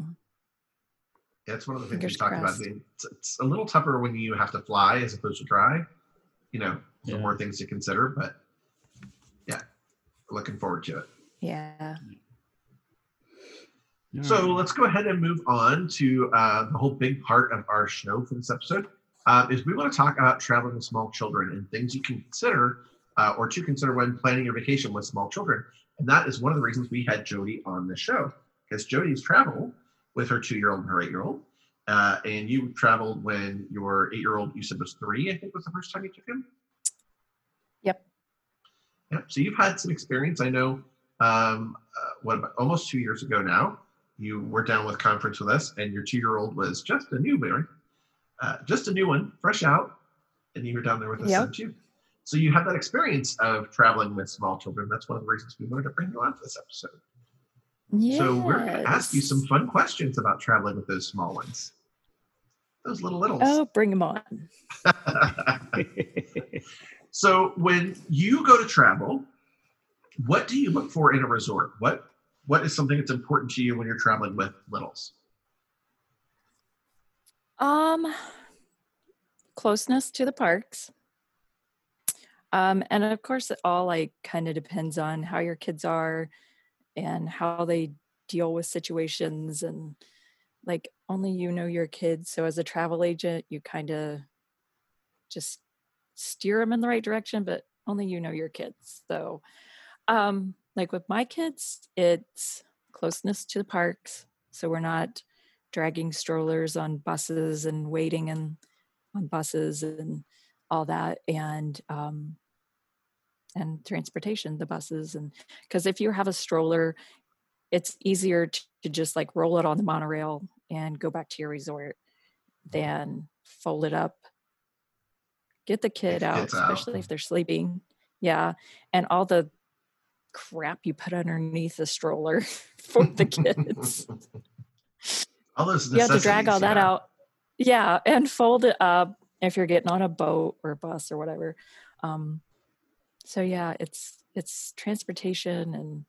it's one of the things we Fingers talked about. crossed. It's, it's a little tougher when you have to fly as opposed to drive. You know, some Yeah. more things to consider, but yeah, looking forward to it. yeah. All So let's go ahead and move on to uh, the whole big part of our show for this episode. Uh, is we want to talk about traveling with small children and things you can consider uh, or to consider when planning your vacation with small children. And that is one of the reasons we had Jodi on the show because Jodi's traveled with her two-year-old and her eight-year-old. Uh, and you traveled when your eight-year-old you said was three. I think was the first time you took him. Yep. Yep. So you've had some experience. I know. Um, uh, what about almost two years ago now? you were down with conference with us, and your two-year-old was just a new baby, uh, just a new one, fresh out, and you were down there with us Yep. too. So you have that experience of traveling with small children. That's one of the reasons we wanted to bring you on for this episode. So we're going to ask you some fun questions about traveling with those small ones, those little littles. Oh, bring them on. so when you go to travel, what do you look for in a resort? What what is something that's important to you when you're traveling with littles? Um, closeness to the parks. Um, and of course, it all like kind of depends on how your kids are and how they deal with situations and like only you know your kids. So as a travel agent, you kind of just steer them in the right direction, but only you know your kids. So, um, like with my kids, it's closeness to the parks. So we're not dragging strollers on buses and waiting and on buses and all that and um and transportation the buses and because if you have a stroller it's easier to, to just like roll it on the monorail and go back to your resort than fold it up. Get the kid out out. especially if they're sleeping. Yeah and all the crap you put underneath the stroller for the kids. All those you have to drag all necessities, that yeah. out. Yeah and fold it up if you're getting on a boat or bus or whatever. Um so yeah it's it's transportation and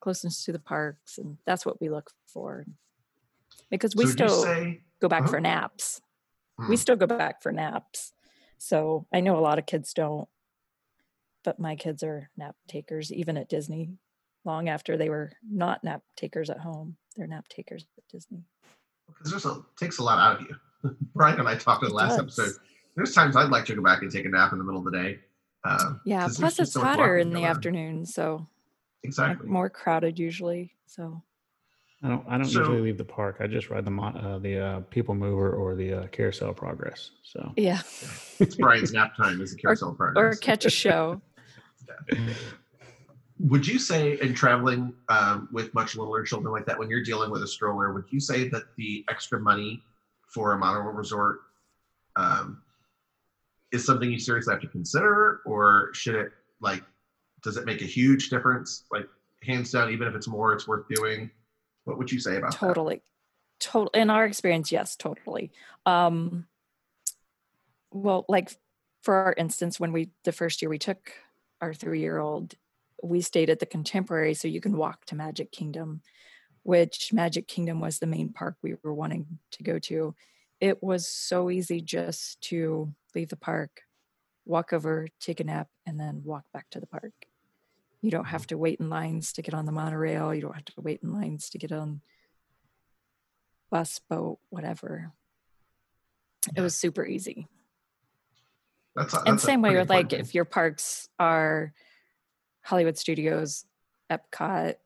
closeness to the parks and that's what we look for because we So still say go back uh-huh. for naps Hmm. we still go back for naps so i know a lot of kids don't but my kids are nap takers even at disney long after they were not nap takers at home they're nap takers at disney because there's a takes a lot out of you. Brian and I talked in the last does. episode. There's times I'd like to go back and take a nap in the middle of the day. Uh, Yeah, 'cause there's plus it's hotter in the going on. afternoon, so Exactly. more crowded usually. So I don't. I don't So- usually leave the park. I just ride the uh, the uh, People Mover or the uh, Carousel Progress. So yeah, It's Brian's nap time as a carousel or progress. Or catch a show. Would you say in traveling um, with much littler children like that, when you're dealing with a stroller, would you say that the extra money for a monorail resort um, is something you seriously have to consider, or should it like does it make a huge difference? Like hands down, even if it's more, it's worth doing. What would you say about that? totally, total. In our experience, yes, totally. Um, well, like for our instance, when we the first year we took our three year old, we stayed at the Contemporary, so you can walk to Magic Kingdom, which Magic Kingdom was the main park we were wanting to go to. It was so easy just to leave the park, walk over, take a nap, and then walk back to the park. You don't have mm-hmm. to wait in lines to get on the monorail. You don't have to wait in lines to get on bus, boat, whatever. It was super easy. That's, that's and same way with like important if your parks are Hollywood Studios, Epcot,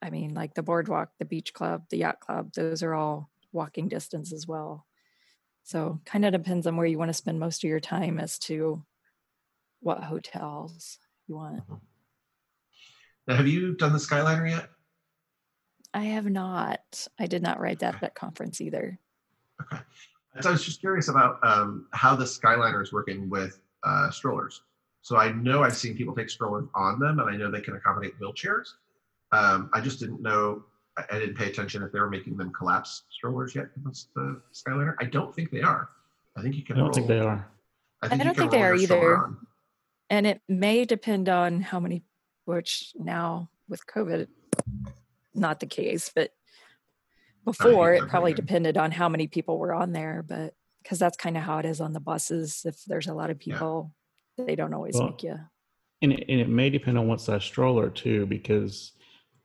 I mean like the boardwalk, the beach club, the yacht club, those are all walking distance as well. So kind of depends on where you want to spend most of your time as to what hotels you want. Now, have you done the Skyliner yet? I have not. I did not ride that at that conference either. Okay. So I was just curious about um, how the Skyliner is working with uh, strollers. So I know I've seen people take strollers on them, and I know they can accommodate wheelchairs. Um, I just didn't know. I I didn't pay attention if they were making them collapse strollers yet. in The Skyliner. I don't think they are. I think you can. I don't think they are. I, I think you don't think they are either. And it may depend on how many, which now with COVID, not the case, but before it probably going depended on how many people were on there. But because that's kind of how it is on the buses. If there's a lot of Yeah. people, they don't always Well, make you. And it, and it may depend on what size stroller too, because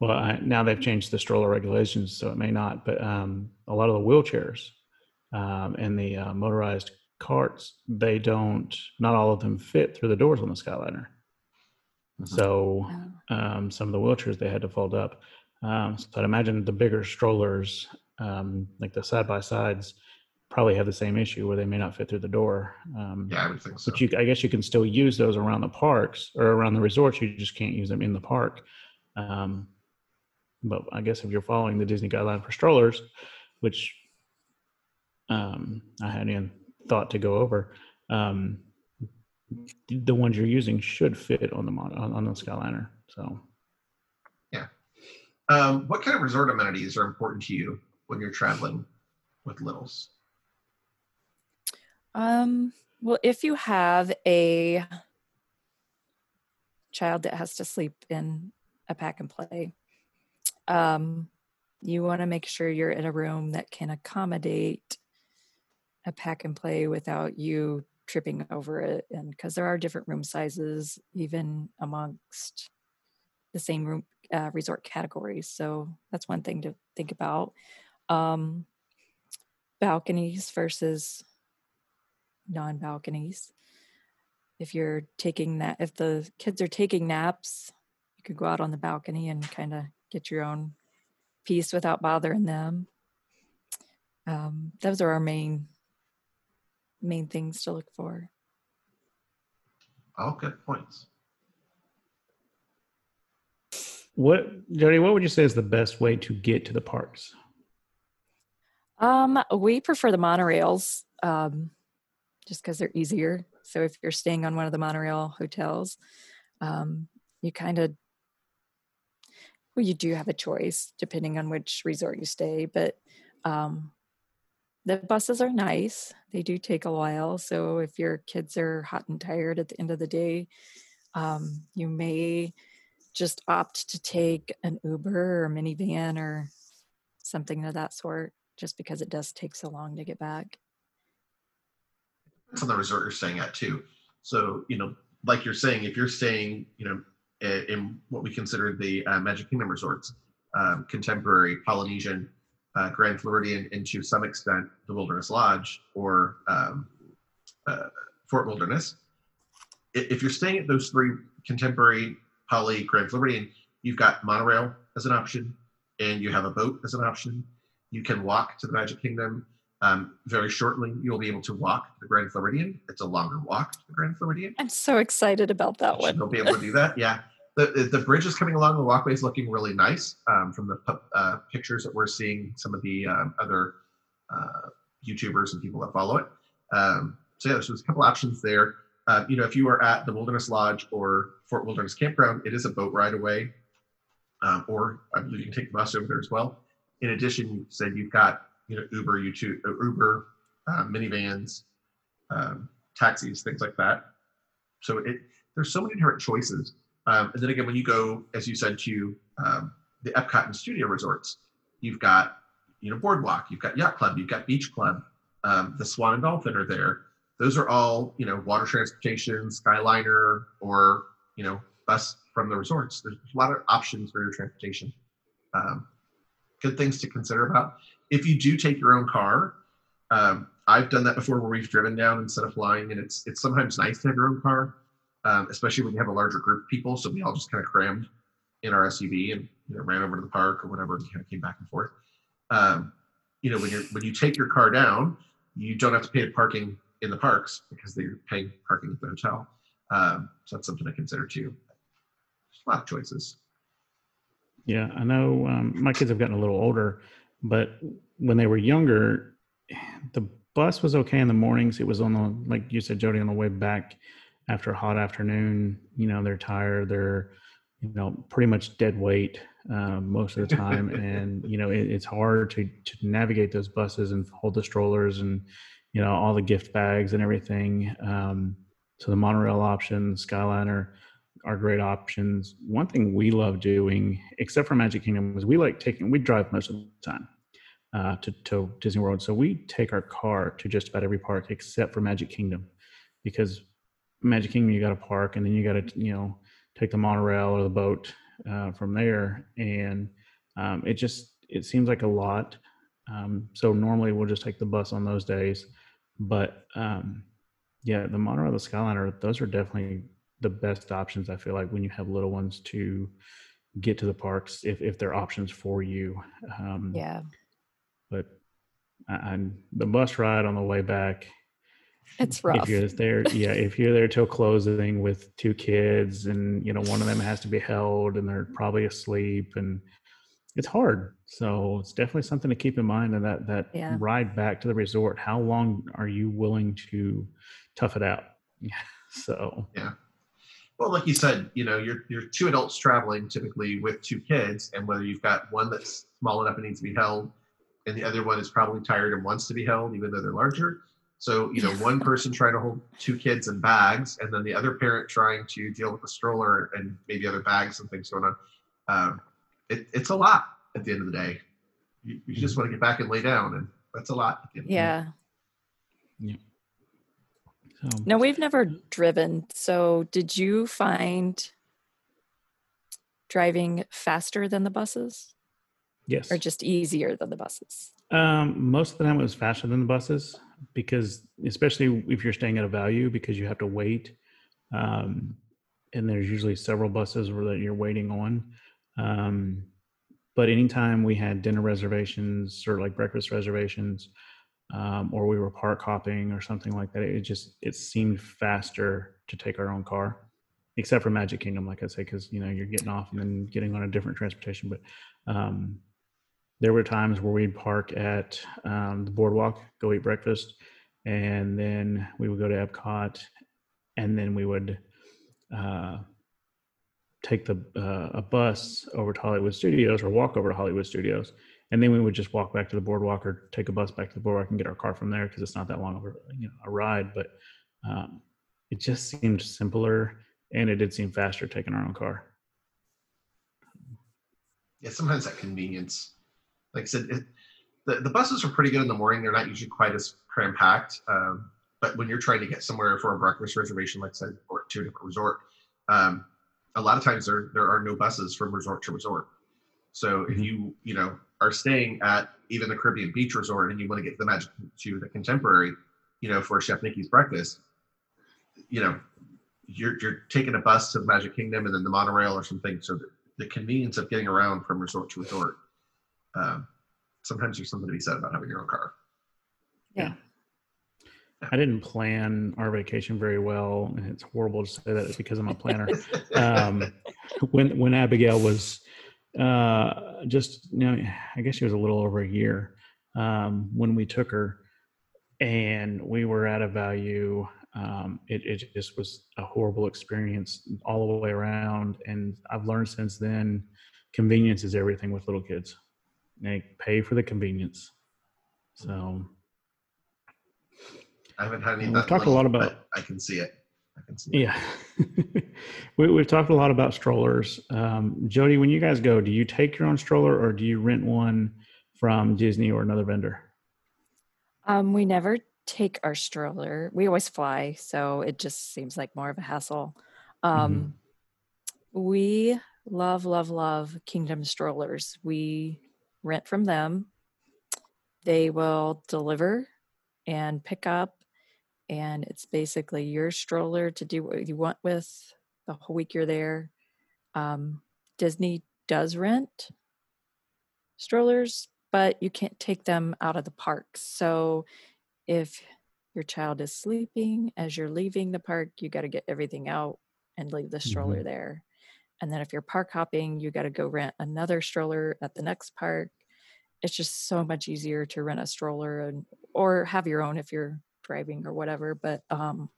well, I, now they've changed the stroller regulations, so it may not. But um, a lot of the wheelchairs um, and the uh, motorized carts, they don't. Not all of them fit through the doors on the Skyliner. Mhm. So uh, um, some of the wheelchairs they had to fold up. Um, so I'd imagine the bigger strollers, um, like the side by sides, probably have the same issue where they may not fit through the door. Um, Yeah, I would think so. but you, I guess you can still use those around the parks or around the resorts. You just can't use them in the park. Um, but I guess if you're following the Disney guideline for strollers, which um, I hadn't even thought to go over, um, the ones you're using should fit on the mod- on, on the Skyliner. So, yeah. Um, what kind of resort amenities are important to you when you're traveling with littles? Um, well, if you have a child that has to sleep in a pack and play, um, you want to make sure you're in a room that can accommodate a pack and play without you tripping over it. And because there are different room sizes, even amongst the same room uh, resort categories. So that's one thing to think about. Um, balconies versus non balconies. If you're taking that, if the kids are taking naps, you could go out on the balcony and kind of get your own piece without bothering them. Um, those are our main main things to look for. All good points. what Jodi, what would you say is the best way to get to the parks? Um, we prefer the monorails, um, just because they're easier. So if you're staying on one of the monorail hotels, um, you kind of well, you do have a choice depending on which resort you stay, but um, the buses are nice. They do take a while. So if your kids are hot and tired at the end of the day, um, you may just opt to take an Uber or minivan or something of that sort, just because it does take so long to get back. On the resort you're staying at too. So you know, like you're saying, if you're staying, you know, in what we consider the uh, Magic Kingdom resorts, um, Contemporary, Polynesian, uh, Grand Floridian, and to some extent the Wilderness Lodge or um, uh, Fort Wilderness. If you're staying at those three Contemporary, Poly, Grand Floridian, you've got monorail as an option, and you have a boat as an option. You can walk to the Magic Kingdom. Um, very shortly, you'll be able to walk to the Grand Floridian. It's a longer walk to the Grand Floridian. I'm so excited about that one. You'll be able to do that. Yeah. The, the, bridge is coming along. The walkway is looking really nice um, from the uh, pictures that we're seeing. Some of the um, other uh, YouTubers and people that follow it. Um, so yeah, there's a couple options there. Uh, you know, if you are at the Wilderness Lodge or Fort Wilderness Campground, it is a boat ride away, um, or I believe you can take the bus over there as well. In addition, you said you've got you know Uber, YouTube, uh, Uber, uh, minivans, um, taxis, things like that. So it there's so many different choices. Um, and then again, when you go, as you said, to um, the Epcot and Studio resorts, you've got you know Boardwalk, you've got Yacht Club, you've got Beach Club, um, the Swan and Dolphin are there. Those are all you know water transportation, Skyliner, or you know bus from the resorts. There's a lot of options for your transportation. Um, good things to consider about. If you do take your own car, um, I've done that before where we've driven down instead of flying, and it's it's sometimes nice to have your own car, um, especially when you have a larger group of people. So we all just kind of crammed in our SUV and you know ran over to the park or whatever, and kind of came back and forth. Um, you know, when you when you take your car down, you don't have to pay parking in the parks because they're paying parking at the hotel. Um, so that's something to consider too. A lot of choices. Yeah, I know um, my kids have gotten a little older, but when they were younger, the bus was okay in the mornings. It was on the, like you said, Jodi, on the way back after a hot afternoon. You know, they're tired. They're, you know, pretty much dead weight uh, most of the time, and you know, it, it's hard to to navigate those buses and hold the strollers and you know all the gift bags and everything. Um, so the monorail option, Skyliner are great options. One thing we love doing, except for Magic Kingdom, is we like taking. We drive most of the time uh, to to Disney World, so we take our car to just about every park except for Magic Kingdom, because Magic Kingdom you got to park and then you got to you know take the monorail or the boat uh, from there, and um, it just it seems like a lot. Um, so normally we'll just take the bus on those days, but um, yeah, the monorail, the Skyliner, those are definitely the best options. I feel like when you have little ones to get to the parks, if if they're options for you. Um, Yeah, But I, I'm the bus ride on the way back. It's rough. If you're there, yeah, if you're there till closing with two kids, and you know one of them has to be held, and they're probably asleep, and it's hard. So it's definitely something to keep in mind. And that that Yeah. ride back to the resort, how long are you willing to tough it out? so yeah. Well, like you said, you know, you're you're two adults traveling typically with two kids, and whether you've got one that's small enough and needs to be held, and the other one is probably tired and wants to be held, even though they're larger. So, you know, one person trying to hold two kids in bags, and then the other parent trying to deal with the stroller and maybe other bags and things going on. Um, it, it's a lot at the end of the day. You, you just want to get back and lay down, and that's a lot. At the end of the day. Yeah. so No, we've never driven. So did you find driving faster than the buses yes. or just easier than the buses? Um, most of the time it was faster than the buses because especially if you're staying at a value because you have to wait. Um, and there's usually several buses that you're waiting on. Um, but anytime we had dinner reservations or like breakfast reservations, um, or we were park hopping or something like that, it just it seemed faster to take our own car, except for Magic Kingdom, like I say, because you know you're getting off and then getting on a different transportation. But um, there were times where we'd park at um, the boardwalk, go eat breakfast, and then we would go to Epcot, and then we would uh, take the uh, a bus over to Hollywood Studios or walk over to Hollywood Studios, and then we would just walk back to the boardwalk or take a bus back to the boardwalk and get our car from there because it's not that long of a you know a ride, but um, it just seemed simpler and it did seem faster taking our own car. yeah, sometimes that convenience. Like I said, it, the, the buses are pretty good in the morning. They're not usually quite as cram packed. Um, but when you're trying to get somewhere for a breakfast reservation, like I said, or to a different resort, um, a lot of times there there are no buses from resort to resort. So if Mhm. you you know are staying at even the Caribbean Beach Resort and you want to get to the Magic to the Contemporary, you know, for Chef Mickey's breakfast, you know, you're you're taking a bus to the Magic Kingdom and then the monorail or something. So the, the convenience of getting around from resort to resort. Um, sometimes there's something to be said about having your own car. Yeah. I didn't plan our vacation very well, and it's horrible to say that because I'm a planner. um, when when Abigail was uh, just you know, I guess she was a little over a year um, when we took her, and we were at a value. Um, it it just was a horrible experience all the way around, and I've learned since then, convenience is everything with little kids. They pay for the convenience. So I haven't had any. We've that talked a lot about- but I can see it. I can see it. Yeah. we, we've talked a lot about strollers. Um, Jodi, when you guys go, do you take your own stroller or do you rent one from Disney or another vendor? Um, we never take our stroller. We always fly, so it just seems like more of a hassle. Um, We love, love, love Kingdom strollers. We rent from them. They will deliver and pick up, and it's basically your stroller to do what you want with the whole week you're there. Um, Disney does rent strollers, but you can't take them out of the park. So if your child is sleeping as you're leaving the park, you got to get everything out and leave the stroller there. And then if you're park hopping, you got to go rent another stroller at the next park. It's just so much easier to rent a stroller and or have your own if you're driving or whatever. But um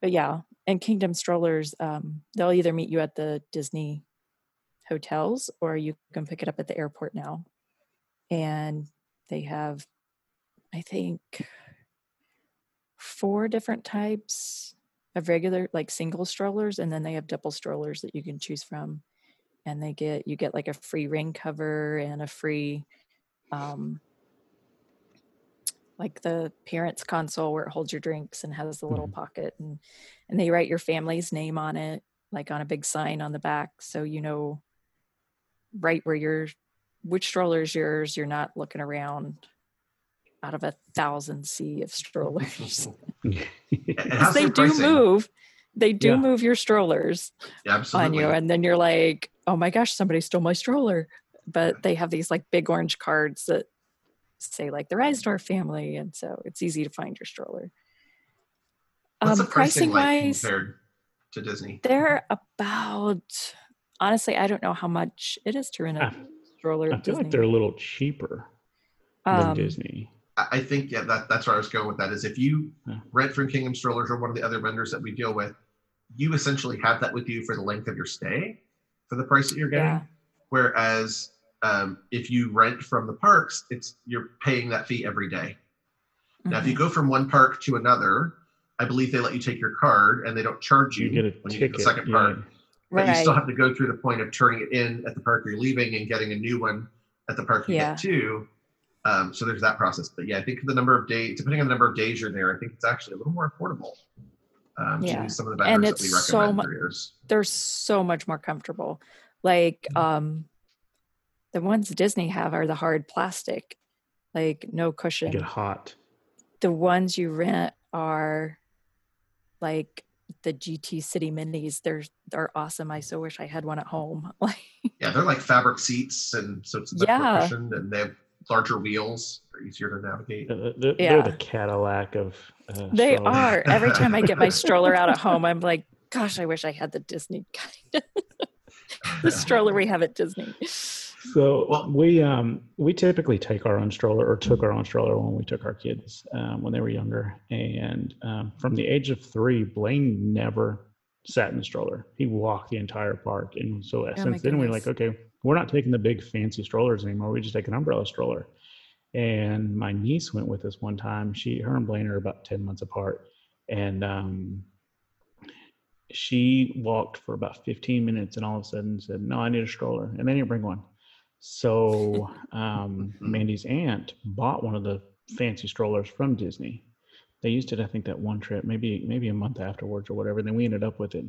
but yeah, and Kingdom strollers, um, they'll either meet you at the Disney hotels or you can pick it up at the airport now. And they have, I think, four different types of regular, like single strollers, and then they have double strollers that you can choose from. And they get, you get like a free ring cover and a free, um, like the parents console where it holds your drinks and has the little Mhm. pocket and and they write your family's name on it like on a big sign on the back so you know right where your which stroller is yours you're not looking around out of a thousand sea of strollers And 'Cause they do move they do Yeah. move your strollers Yeah, on you and then you're like oh my gosh somebody stole my stroller but they have these like big orange cards that say like the Reisdorf family and so it's easy to find your stroller What's um the pricing pricing like wise compared to Disney? they're about honestly, I don't know how much it is to rent a I, stroller. I at feel like they're a little cheaper than Um, Disney. I I think yeah, that that's where I was going with that. Is if you Yeah. rent from Kingdom Strollers or one of the other vendors that we deal with, you essentially have that with you for the length of your stay, for the price that you're getting. Yeah. Whereas um, if you rent from the parks, it's you're paying that fee every day. Now, if you Mhm. go from one park to another, I believe they let you take your card and they don't charge you, You get a when you get the second yeah. park. But you still have to go through the point of turning it in at the park you're leaving and getting a new one at the park you Yeah. get to. Um, so there's that process. But yeah, I think the number of days, depending on the number of days you're there, I think it's actually a little more affordable. Um, to Yeah. use some of the And vendors that we it's so recommend mu- They're so much more comfortable. Like Mhm. um, the ones Disney have are the hard plastic, like no You cushion. get hot. the ones you rent are like the GT City Minis. They're they're awesome. I so wish I had one at home. Like Yeah, they're like fabric seats, and so it's much Yeah. cushioned, and they have larger wheels. They're easier to navigate. Uh, They're, Yeah. they're the Cadillac of. Uh, they strollers. are. Every time I get my stroller out at home, I'm like, gosh, I wish I had the Disney kind. the stroller we have at Disney. So Well- we um we typically take our own stroller or took our own stroller when we took our kids um, when they were younger, and um, from the age of three, Blaine never sat in the stroller. He walked the entire park, and so Oh since then we're like, okay, we're not taking the big fancy strollers anymore. We just take an umbrella stroller. And my niece went with us one time. She, her and Blaine are about ten months apart, and um, she walked for about 15 minutes and all of a sudden said, No, I need a stroller. And they didn't bring one. So um, Mandy's aunt bought one of the fancy strollers from Disney. They used it, I think, that one trip, maybe maybe a month afterwards or whatever. And Then we ended up with it.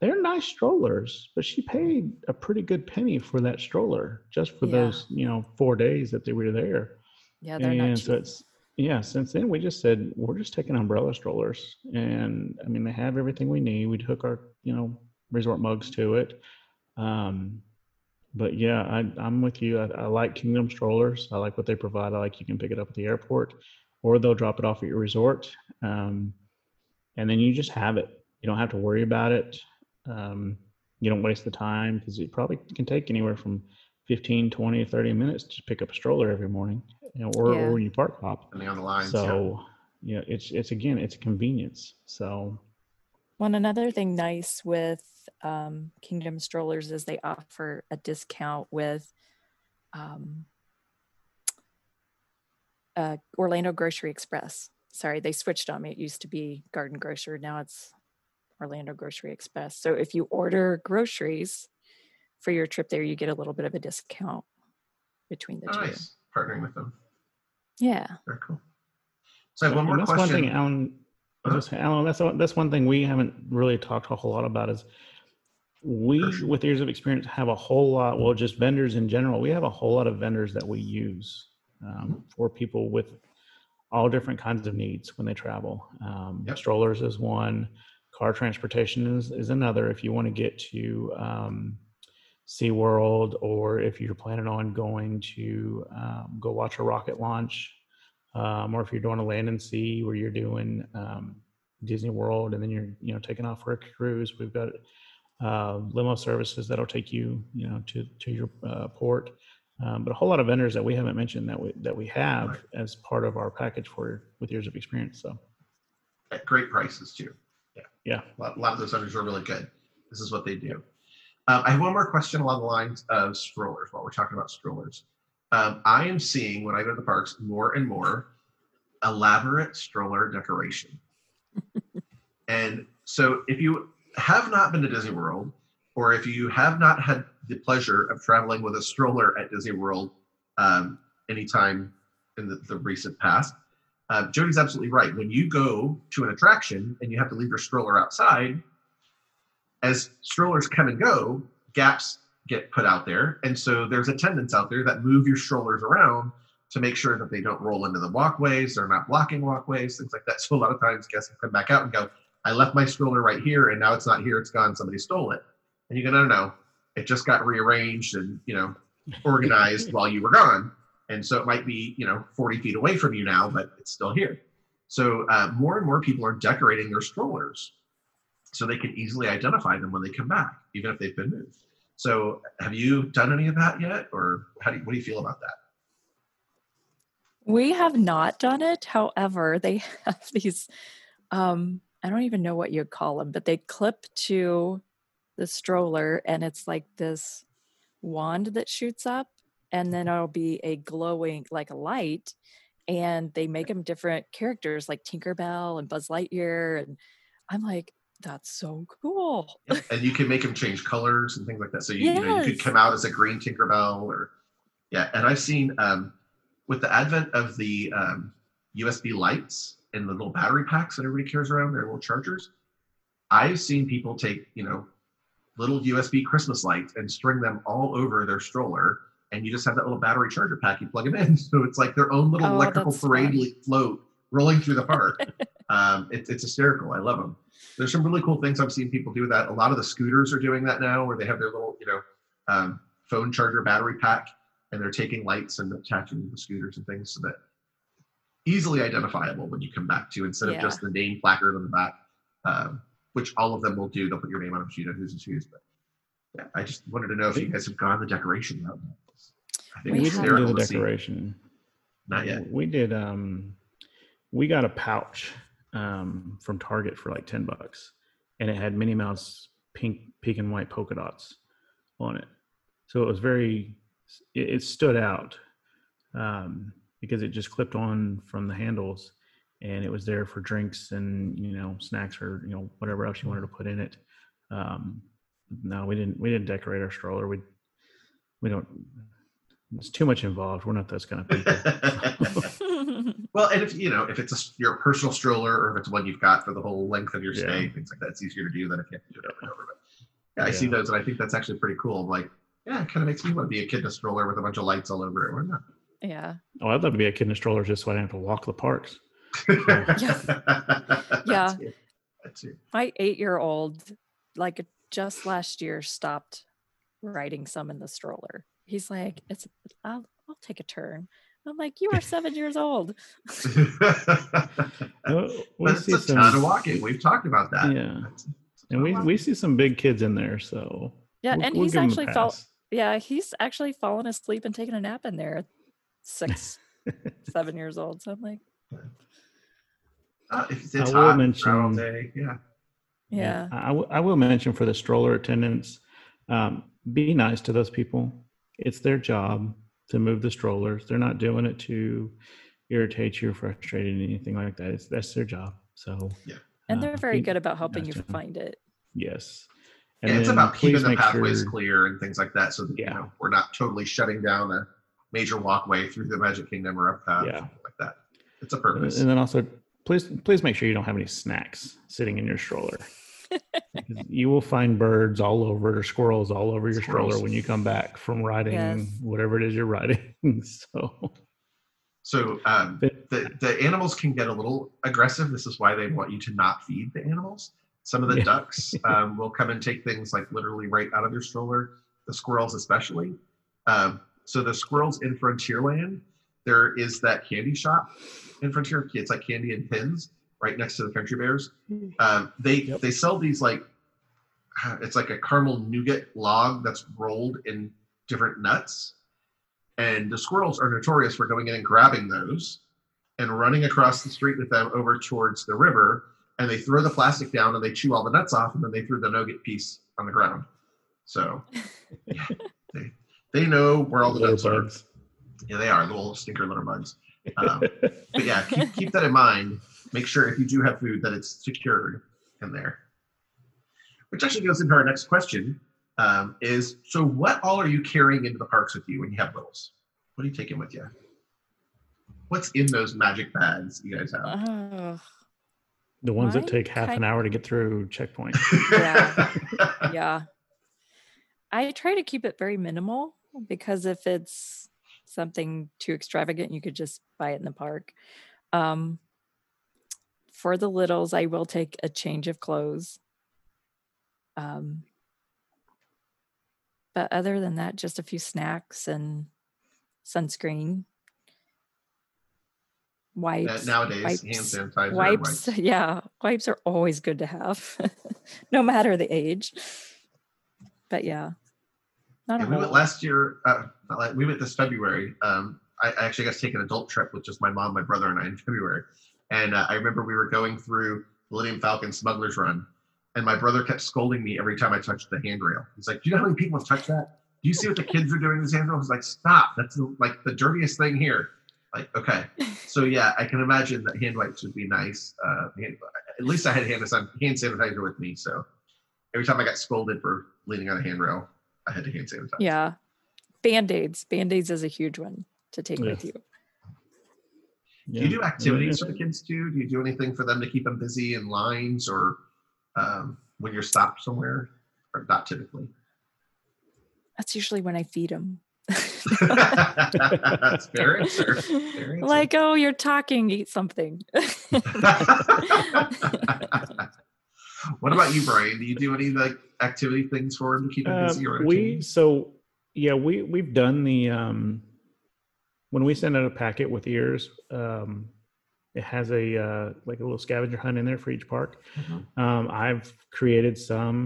They're nice strollers, but she paid a pretty good penny for that stroller just for Yeah. those, you know, four days that they were there. Yeah, they're and not so cheap. it's yeah since then we just said we're just taking umbrella strollers. And i mean they have everything we need. We'd hook our you know resort mugs to it. Um but yeah I, i'm with you. I, I like kingdom strollers. I like what they provide. I like you can pick it up at the airport or they'll drop it off at your resort. Um, and then you just have it. You don't have to worry about it um, you don't waste the time because it probably can take anywhere from 15 20 30 minutes to pick up a stroller every morning you know, or, Yeah. or when you park hop depending on the lines. yeah. so yeah it's it's again it's a convenience so One another thing nice with um, Kingdom strollers is they offer a discount with um, uh, Orlando Grocery Express. Sorry, they switched on me. It used to be Garden Grocer. Now it's Orlando Grocery Express. So if you order groceries for your trip there, you get a little bit of a discount between the Oh, two. nice partnering with them. Yeah. Very cool. So I have one and more that's question. one thing Allen I Uh-huh. just Allen that's one- that's one thing we haven't really talked a whole lot about is we sure. with Ears of Experience have a whole lot well just vendors in general we have a whole lot of vendors that we use Mm-hmm. um, for people with all different kinds of needs when they travel um, Yep. strollers is one car transportation is, is another if you want to get to um, SeaWorld or if you're planning on going to um, go watch a rocket launch um, or if you're doing a land and sea where you're doing um, Disney World and then you're you know taking off for a cruise. We've got uh, limo services that'll take you you know to to your uh, port. Um, but a whole lot of vendors that we haven't mentioned that we that we have as part of our package for with Ears of Experience. So At great prices too. Yeah, A lot, of those vendors are really good. This is what they do. Um, I have one more question along the lines of strollers while we're talking about strollers. Um, I am seeing when I go to the parks more and more elaborate stroller decoration. and so if you have not been to Disney World, or if you have not had the pleasure of traveling with a stroller at Disney World um, anytime in the, the recent past, uh, Jodi's absolutely right. When you go to an attraction and you have to leave your stroller outside, as strollers come and go, gaps get put out there. And so there's attendants out there that move your strollers around to make sure that they don't roll into the walkways, they're not blocking walkways, things like that. So a lot of times guests come back out and go, I left my stroller right here and now it's not here, it's gone, somebody stole it. And you go, no, no, no. It just got rearranged and, you know, organized while you were gone. And so it might be, you know, 40 feet away from you now, but it's still here. So uh, more and more people are decorating their strollers so they can easily identify them when they come back, even if they've been moved. So, have you done any of that yet, or how do you, what do you feel about that? We have not done it. However, they have these, um, I don't even know what you'd call them, but they clip to the stroller and it's like this wand that shoots up and then it'll be a glowing, like a light. And they make them different characters like Tinkerbell and Buzz Lightyear. And I'm like, that's so cool. and you can make them change colors and things like that. So you, yes. you know you could come out as a green Tinkerbell or yeah. And I've seen um, with the advent of the um, USB lights and the little battery packs that everybody carries around, their little chargers. I've seen people take you know little USB Christmas lights and string them all over their stroller, and you just have that little battery charger pack. You plug them in, so it's like their own little oh, electrical parade float rolling through the park. um, it, it's hysterical. I love them. There's some really cool things I've seen people do that. A lot of the scooters are doing that now, where they have their little you know um, phone charger battery pack and they're taking lights and attaching the scooters and things so that easily identifiable when you come back to instead yeah. of just the name placard on the back, um, which all of them will do. They'll put your name on them so you know who's whose. But yeah, I just wanted to know if you guys have gone the decoration route. I think we didn't do the decoration. Not yet. We did. Um, we got a pouch um, from Target for like ten bucks, and it had Minnie Mouse pink, pink and white polka dots on it. So it was very it, it stood out um, because it just clipped on from the handles and it was there for drinks and you know snacks or you know whatever else you wanted to put in it um, no we didn't we didn't decorate our stroller we we don't it's too much involved we're not those kind of people well and if you know if it's a, your personal stroller or if it's one you've got for the whole length of your stay yeah. things like that it's easier to do than if you have to do it over and over but yeah, i see those and i think that's actually pretty cool I'm like yeah, it kind of makes me want to be a kid in a stroller with a bunch of lights all over it. Why not? Yeah. Oh, I'd love to be a kid in a stroller just so I don't have to walk the parks. yeah. yeah. My eight year old, like just last year, stopped riding some in the stroller. He's like, it's, I'll, I'll take a turn. I'm like, you are seven years old. well, we That's a some, ton of walking. We've talked about that. Yeah. and we, we see some big kids in there. So yeah. We'll, and he's we'll actually felt yeah, he's actually fallen asleep and taken a nap in there six, seven years old. So I'm like, uh, it's, it's I will mention, day. Yeah. Yeah. I, w- I will mention for the stroller attendants, um, be nice to those people. It's their job to move the strollers. They're not doing it to irritate you or frustrate you, anything like that. It's that's their job. So yeah. And they're uh, very good about helping you find it. Yes. And, and it's about keeping the pathways sure, clear and things like that, so that yeah. you know we're not totally shutting down a major walkway through the Magic Kingdom or up path, yeah. like that. It's a purpose. And then also, please please make sure you don't have any snacks sitting in your stroller. You will find birds all over it or squirrels all over your squirrels. stroller when you come back from riding yes. whatever it is you're riding. so. So um, the, the animals can get a little aggressive. This is why they want you to not feed the animals. Some of the yeah. ducks um, will come and take things like literally right out of your stroller. The squirrels, especially. Um, so the squirrels in Frontierland, there is that candy shop in Frontier. It's like candy and pins right next to the Country Bears. Hmm. Um, they yep. they sell these like it's like a caramel nougat log that's rolled in different nuts, and the squirrels are notorious for going in and grabbing those and running across the street with them over towards the river and they throw the plastic down and they chew all the nuts off and then they threw the nougat piece on the ground. So yeah, they they know where all the nuts bugs. are. Yeah, they are the little stinker litter bugs. Um, but yeah, keep, keep that in mind. Make sure if you do have food that it's secured in there. Which actually goes into our next question: um, is so what all are you carrying into the parks with you when you have littles? What are you taking with you? What's in those magic bags you guys have? Uh, the ones that take half an hour to get through checkpoint. Yeah. yeah. I try to keep it very minimal because if it's something too extravagant, you could just buy it in the park. Um, for the littles, I will take a change of clothes. Um, but other than that, just a few snacks and sunscreen wipes. nowadays, wipes, hand sanitizer. Wipes, wipes, yeah, wipes are always good to have, no matter the age. But yeah. Not Yeah, we went last year. Uh, we went this February. Um, I actually got to take an adult trip with just my mom, my brother, and I in February. And uh, I remember we were going through Millennium Falcon Smuggler's Run, and my brother kept scolding me every time I touched the handrail. He's like, "Do you know how many people have touched that? Do you see what the kids are doing with this handrail?" I was like, "Stop! That's the, like the dirtiest thing here." Like, okay, so yeah, I can imagine that hand wipes would be nice. Uh, hand, at least I had hand, hand sanitizer with me, so every time I got scolded for leaning on a handrail, I had to hand sanitize. Yeah. Band aids. Band aids is a huge one to take with Yes. You. Do you do activities for the kids too? Do you do anything for them to keep them busy in lines or um, when you're stopped somewhere? Or not typically. That's usually when I feed them. That's fair answer. Fair answer. like, oh, you're talking, eat something. what about you, Brian? Do you do any like activity things for them to keep them Uh, busy or we so yeah we we've done the um when we send out a packet with ears um it has a uh like a little scavenger hunt in there for each park. Mhm. um i've created some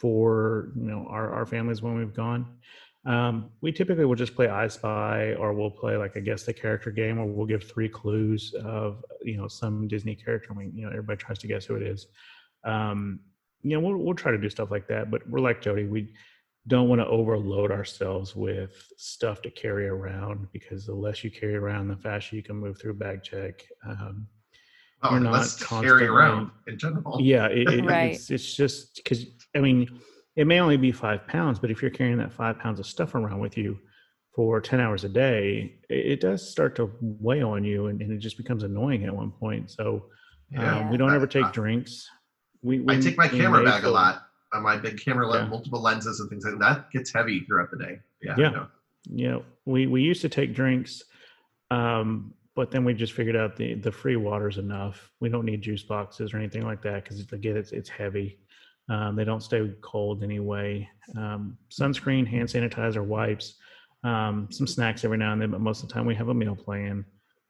for you know our, our families when we've gone. Um we typically will just play i spy or we'll play like i guess the character game where we'll give three clues of you know some disney character and we you know everybody tries to guess who it is. Um you know we'll, we'll try to do stuff like that but we're like Jodi we don't want to overload ourselves with stuff to carry around because the less you carry around the faster you can move through bag check um, Oh, you're not let's carry around in general. yeah it, it- Right. it's, it's just because i mean it may only be five pounds but if you're carrying that five pounds of stuff around with you for 10 hours a day it, it does start to weigh on you and, and it just becomes annoying at one point so Yeah. um, we don't I- ever take I- drinks we, I take my camera may bag a fill- lot. On my big camera, lens, Yeah. multiple lenses and things like that gets heavy throughout the day. Yeah. Yeah. know. you know we we used to take drinks um but then we just figured out the the free water's enough we don't need juice boxes or anything like that because again it's it's heavy um, they don't stay cold anyway um, sunscreen hand sanitizer wipes um, some snacks every now and then but most of the time we have a meal plan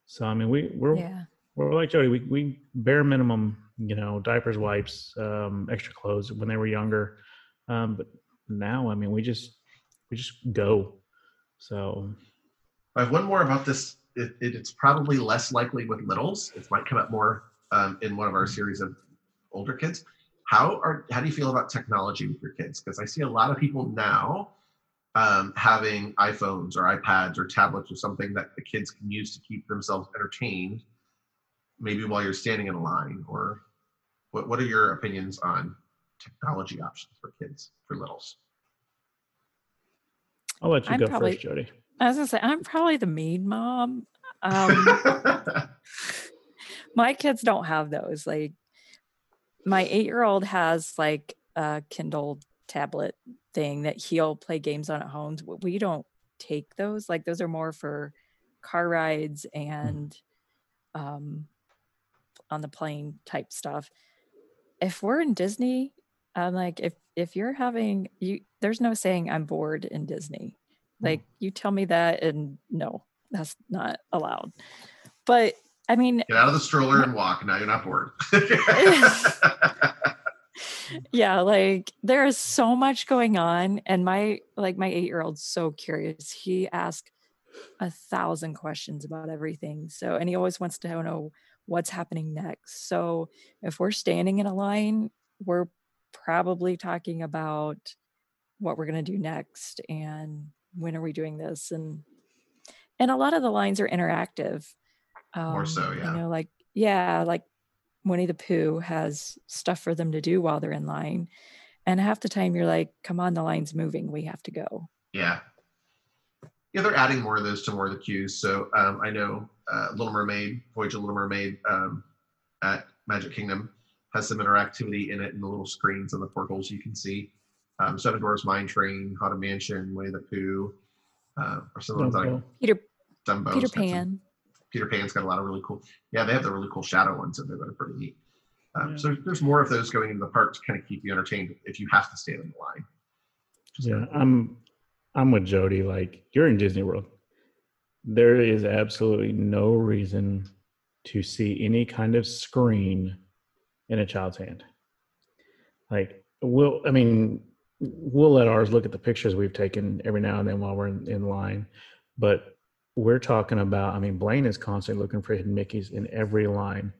so i mean we we're yeah. We're like Jodi we, we bare minimum you know diapers wipes um, extra clothes when they were younger um, but now i mean we just we just go so I have one more about this. It, it, it's probably less likely with littles. It might come up more um, in one of our series of older kids. How are how do you feel about technology with your kids? Because I see a lot of people now um, having iPhones or iPads or tablets or something that the kids can use to keep themselves entertained, maybe while you're standing in a line. Or what what are your opinions on technology options for kids for littles? I'll let you I'm go probably- first, Jodi. I was gonna say I'm probably the mean mom. Um, my kids don't have those. Like my eight year old has like a Kindle tablet thing that he'll play games on at home. We don't take those. Like those are more for car rides and um on the plane type stuff. If we're in Disney, I'm like if if you're having you there's no saying I'm bored in Disney. Hmm. Like you tell me that and no, that's not allowed. But I mean, Get out of the stroller and walk. Now you're not bored. yeah like there is so much going on and my like my eight year old's so curious he asks a thousand questions about everything so and he always wants to know what's happening next so if we're standing in a line we're probably talking about what we're going to do next and when are we doing this and and a lot of the lines are interactive More um, so, yeah you know like yeah like Winnie the Pooh has stuff for them to do while they're in line. And half the time you're like, come on, the line's moving. We have to go. Yeah. Yeah, they're adding more of those to more of the queues. So um, I know uh, Little Mermaid, Voyage of Little Mermaid um, at Magic Kingdom has some interactivity in it in the little screens and the portals you can see. Um, Seven Dwarfs Mine Train, Haunted Mansion, Winnie the Pooh, uh, or some of the ones like Peter Dumbo. Peter Pan. Peter Pan's got a lot of really cool. Yeah, they have the really cool shadow ones that are pretty neat. Um, Yeah. So there's more of those going into the park to kind of keep you entertained if you have to stand in the line. Which Yeah. I'm I'm with Jodi. Like you're in Disney World. There is absolutely no reason to see any kind of screen in a child's hand. Like, we'll, I mean, we'll let ours look at the pictures we've taken every now and then while we're in, in line. But we're talking about, I mean, Blaine is constantly looking for hidden Mickeys in every line.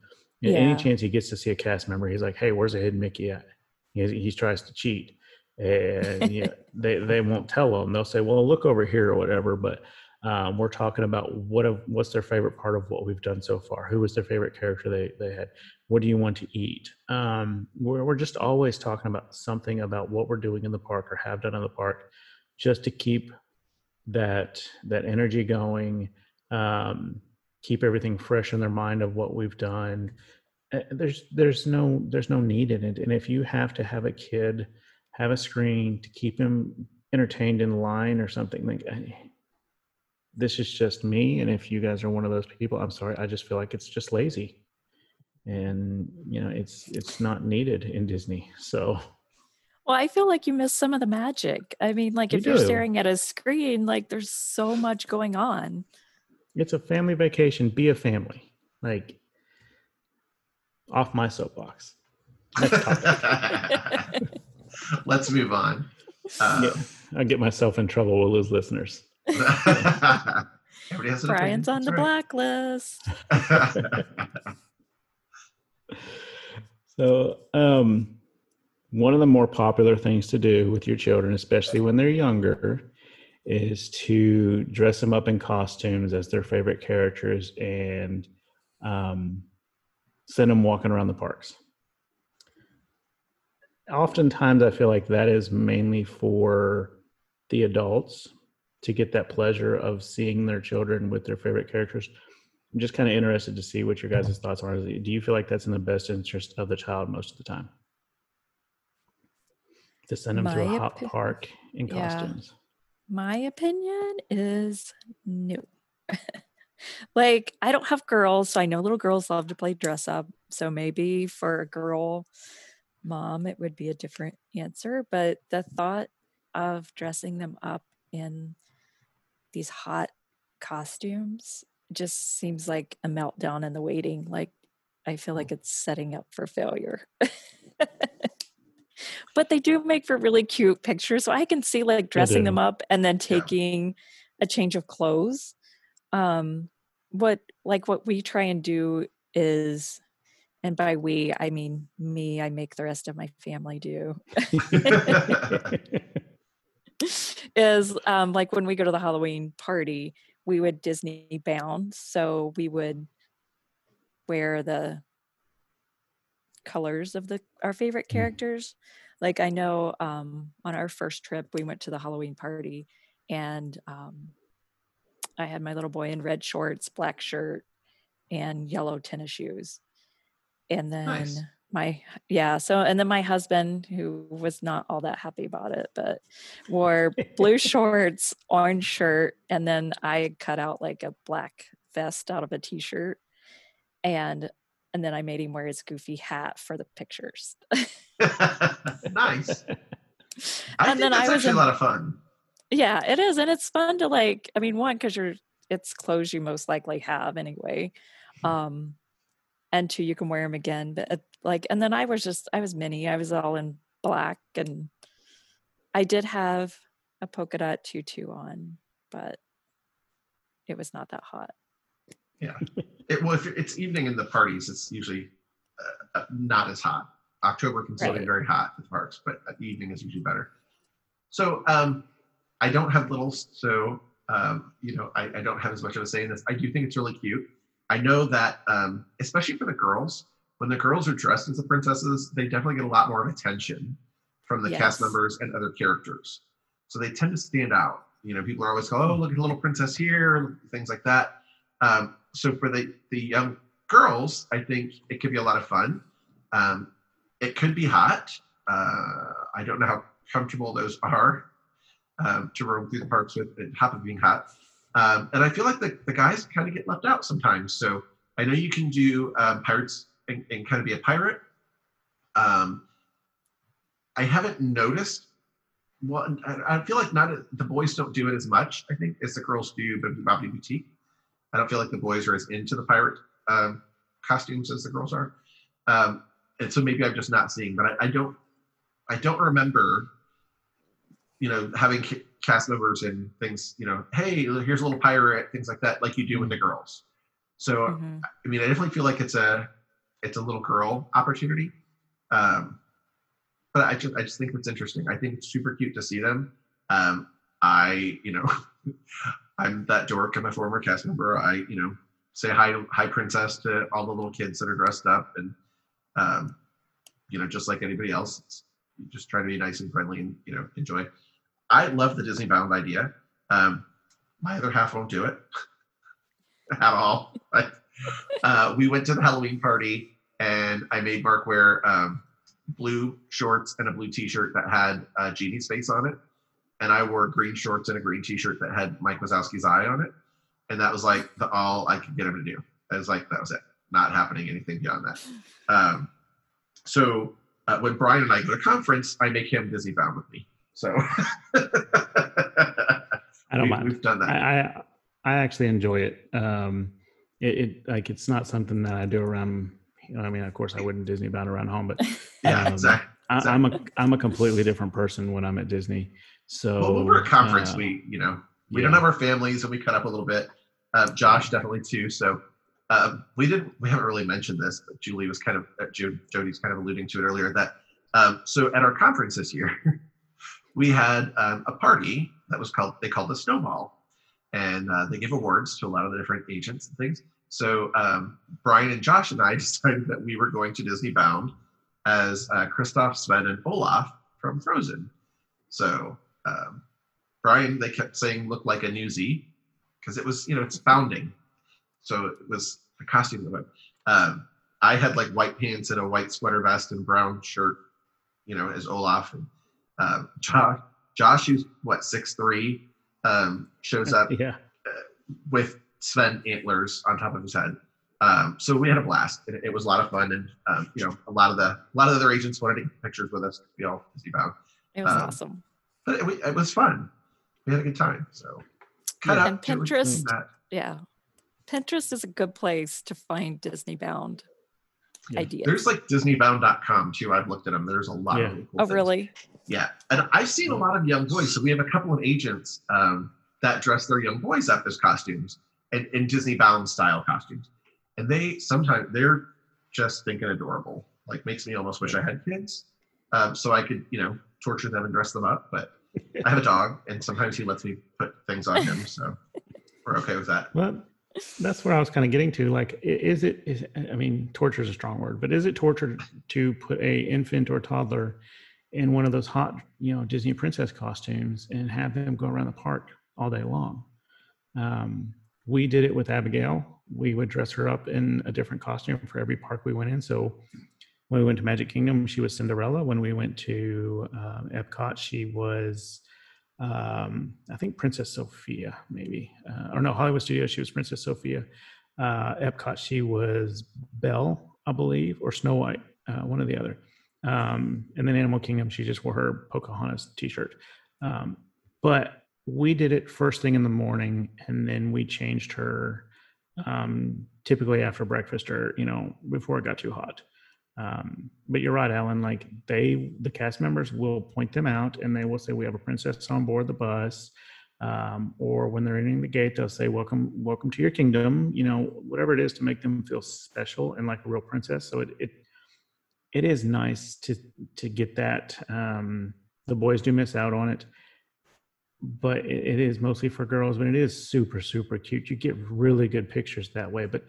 And Yeah. Any chance he gets to see a cast member, he's like, hey, where's a hidden Mickey at? He, he tries to cheat. And yeah, they, they won't tell them. They'll say, well, look over here or whatever. But um, we're talking about what of, what's their favorite part of what we've done so far. Who was their favorite character they, they had? What do you want to eat? Um, we're, we're just always talking about something about what we're doing in the park or have done in the park, just to keep that that energy going, um, keep everything fresh in their mind of what we've done. Uh, There's there's no there's no need in it, and if you have to have a kid have a screen to keep him entertained in line or something like this is just me and if you guys are one of those people i'm sorry i just feel like it's just lazy and you know it's it's not needed in disney so Well, I feel like you miss some of the magic. I mean, like You if you're staring at a screen, like there's so much going on. it's a family vacation be a family like off my soapbox Next topic. Let's move on. Uh, i get myself in trouble with those listeners Everybody has an Brian's on the opinion, blacklist. So, um, one of the more popular things to do with your children, especially when they're younger, is to dress them up in costumes as their favorite characters and um, send them walking around the parks. Oftentimes, I feel like that is mainly for the adults to get that pleasure of seeing their children with their favorite characters. I'm just kind of interested to see what your guys' thoughts are. Do you feel like that's in the best interest of the child most of the time? To send them to a My hot opi- park in Yeah. costumes. My opinion is no. like, I don't have girls, so I know little girls love to play dress up. So maybe for a girl mom, it would be a different answer. But the thought of dressing them up in these hot costumes just seems like a meltdown in the waiting. Like, I feel like it's setting up for failure. but they do make for really cute pictures. So I can see like dressing them up and then taking a change of clothes. Um, what like what we try and do is, and by we I mean me. I make the rest of my family do is um, like when we go to the Halloween party, we would Disney bound. So we would wear the colors of the our favorite Mm. characters. Like I know um, on our first trip, we went to the Halloween party, and um, I had my little boy in red shorts, black shirt, and yellow tennis shoes. And then Nice. my yeah, so and then my husband, who was not all that happy about it, but wore blue shorts, orange shirt, and then I cut out like a black vest out of a t-shirt, and and then I made him wear his goofy hat for the pictures. nice. I And then that's I was in- a lot of fun. yeah, it is, and it's fun to like. I mean, one because you're it's clothes you most likely have anyway, um, and two you can wear them again. But it, like, and then I was just I was mini. I was all in black, and I did have a polka dot tutu on, but it was not that hot. Yeah it, well, if it's evening in the parties, it's usually uh, uh, not as hot. October can still be Right. very hot at the parks, but uh, evening is usually better. So um, I don't have littles, so um, you know I, I don't have as much of a say in this. I do think it's really cute. I know that um, especially for the girls, when the girls are dressed as the princesses, they definitely get a lot more of attention from the cast members and other characters. So they tend to stand out. You know, people are always go, "Oh, look at the little princess here," things like that. Um, so for the the young girls, I think it could be a lot of fun. Um, it could be hot. Uh, I don't know how comfortable those are um, to roam through the parks with it happen being hot. Um, and I feel like the, the guys kind of get left out sometimes. So I know you can do um, pirates and, and kind of be a pirate. Um, I haven't noticed. Well, I, feel like not the boys don't do it as much. I think as the girls do, but Bobby Boutique. I don't feel like the boys are as into the pirate um, costumes as the girls are, um, and so maybe I'm just not seeing. But I, I don't, I don't remember you know, having cast members and things, you know, hey, here's a little pirate, things like that, like you do with the girls. So Mhm. I mean, I definitely feel like it's a it's a little girl opportunity. Um, but I just I just think it's interesting. I think it's super cute to see them. Um, I you know, I'm that dork. I'm a former cast member. I you know say hi hi princess to all the little kids that are dressed up and um, you know just like anybody else. It's, you just try to be nice and friendly and you know enjoy. I love the Disney Bound idea. Um, my other half won't do it at all. Uh, we went to the Halloween party and I made Mark wear um, blue shorts and a blue T-shirt that had uh, Genie's face on it, and I wore green shorts and a green T-shirt that had Mike Wazowski's eye on it, and that was like the all I could get him to do. I was like, that was it. Not happening anything beyond that. Um, so uh, when Brian and I go to conference, I make him Disney bound with me. So I don't we, mind. We've done that. I, I I actually enjoy it. Um, it, it like it's not something that I do around. You know, I mean, of course, I wouldn't Disney bound around home, but yeah, um, exactly. I, I'm a I'm a completely different person when I'm at Disney. So Well, when we're at a conference, uh, we you know we yeah. don't have our families and we cut up a little bit. Uh, Josh definitely too. So um, we did. We haven't really mentioned this, but Julie was kind of uh, Jo- Jodi's kind of alluding to it earlier. That um, so at our conference this year, we had um, a party that was called they called the Snowball, and uh, they give awards to a lot of the different agents and things. So um, Brian and Josh and I decided that we were going to Disney Bound as uh, Kristoff, Sven, and Olaf from Frozen. So um, Brian, they kept saying looked like a newsie because it was, you know, it's founding. So it was a costume of it. Um, I had like white pants and a white sweater vest and brown shirt, you know, as Olaf. And um, Josh, Josh, who's what six three, um, shows up Yeah, with Sven antlers on top of his head. Um, so we had a blast. It, it was a lot of fun, and um, you know, a lot of the a lot of the other agents wanted to take pictures with us. You all Disney bound, It was Um, awesome. but it, it was fun. We had a good time. So cut Yeah. up And Pinterest- Yeah. Pinterest is a good place to find Disney bound Yeah. ideas. There's like DisneyBound.com too. I've looked at them. There's a lot Yeah. of really cool oh, things. really? Yeah, and I've seen a lot of young boys. So we have a couple of agents um, that dress their young boys up as costumes and in Disney bound style costumes, and they sometimes they're just thinking adorable. Like makes me almost wish I had kids, um, so I could you know torture them and dress them up. But I have a dog, and sometimes he lets me put things on him, so we're okay with that. well, that's where I was kind of getting to. Like, is it? Is I mean, torture is a strong word, but is it torture to put a infant or toddler in one of those hot, you know, Disney princess costumes and have them go around the park all day long? Um, we did it with Abigail. We would dress her up in a different costume for every park we went in. So when we went to Magic Kingdom, she was Cinderella. When we went to um, Epcot, she was, um, I think, Princess Sofia, maybe. Uh, or no, Hollywood Studios, she was Princess Sofia. Uh, Epcot, she was Belle, I believe, or Snow White, uh, one or the other. Um, and then Animal Kingdom, she just wore her Pocahontas t shirt. Um, but we did it first thing in the morning, and then we changed her um, typically after breakfast or, you know, before it got too hot. Um, but you're right, Allen. Like they, the cast members will point them out, and they will say, "We have a princess on board the bus." Um, or when they're entering the gate, they'll say, "Welcome, welcome to your kingdom." You know, whatever it is to make them feel special and like a real princess. So it it it is nice to to get that. Um, the boys do miss out on it, but it, it is mostly for girls. But it is super super cute. You get really good pictures that way. But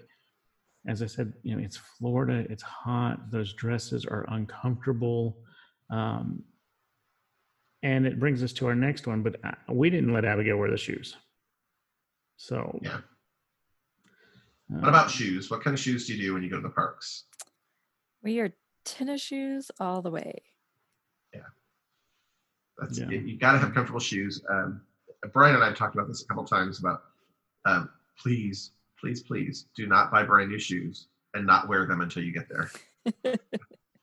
as I said, you know, it's Florida, it's hot, those dresses are uncomfortable. Um, and it brings us to our next one, but uh, we didn't let Abigail wear the shoes. So, Yeah. uh, What about shoes? What kind of shoes do you do when you go to the parks? We are tennis shoes all the way. That's Yeah. you, got to have comfortable shoes. Um, Brian and I have talked about this a couple times about um, please, please, please do not buy brand new shoes and not wear them until you get there.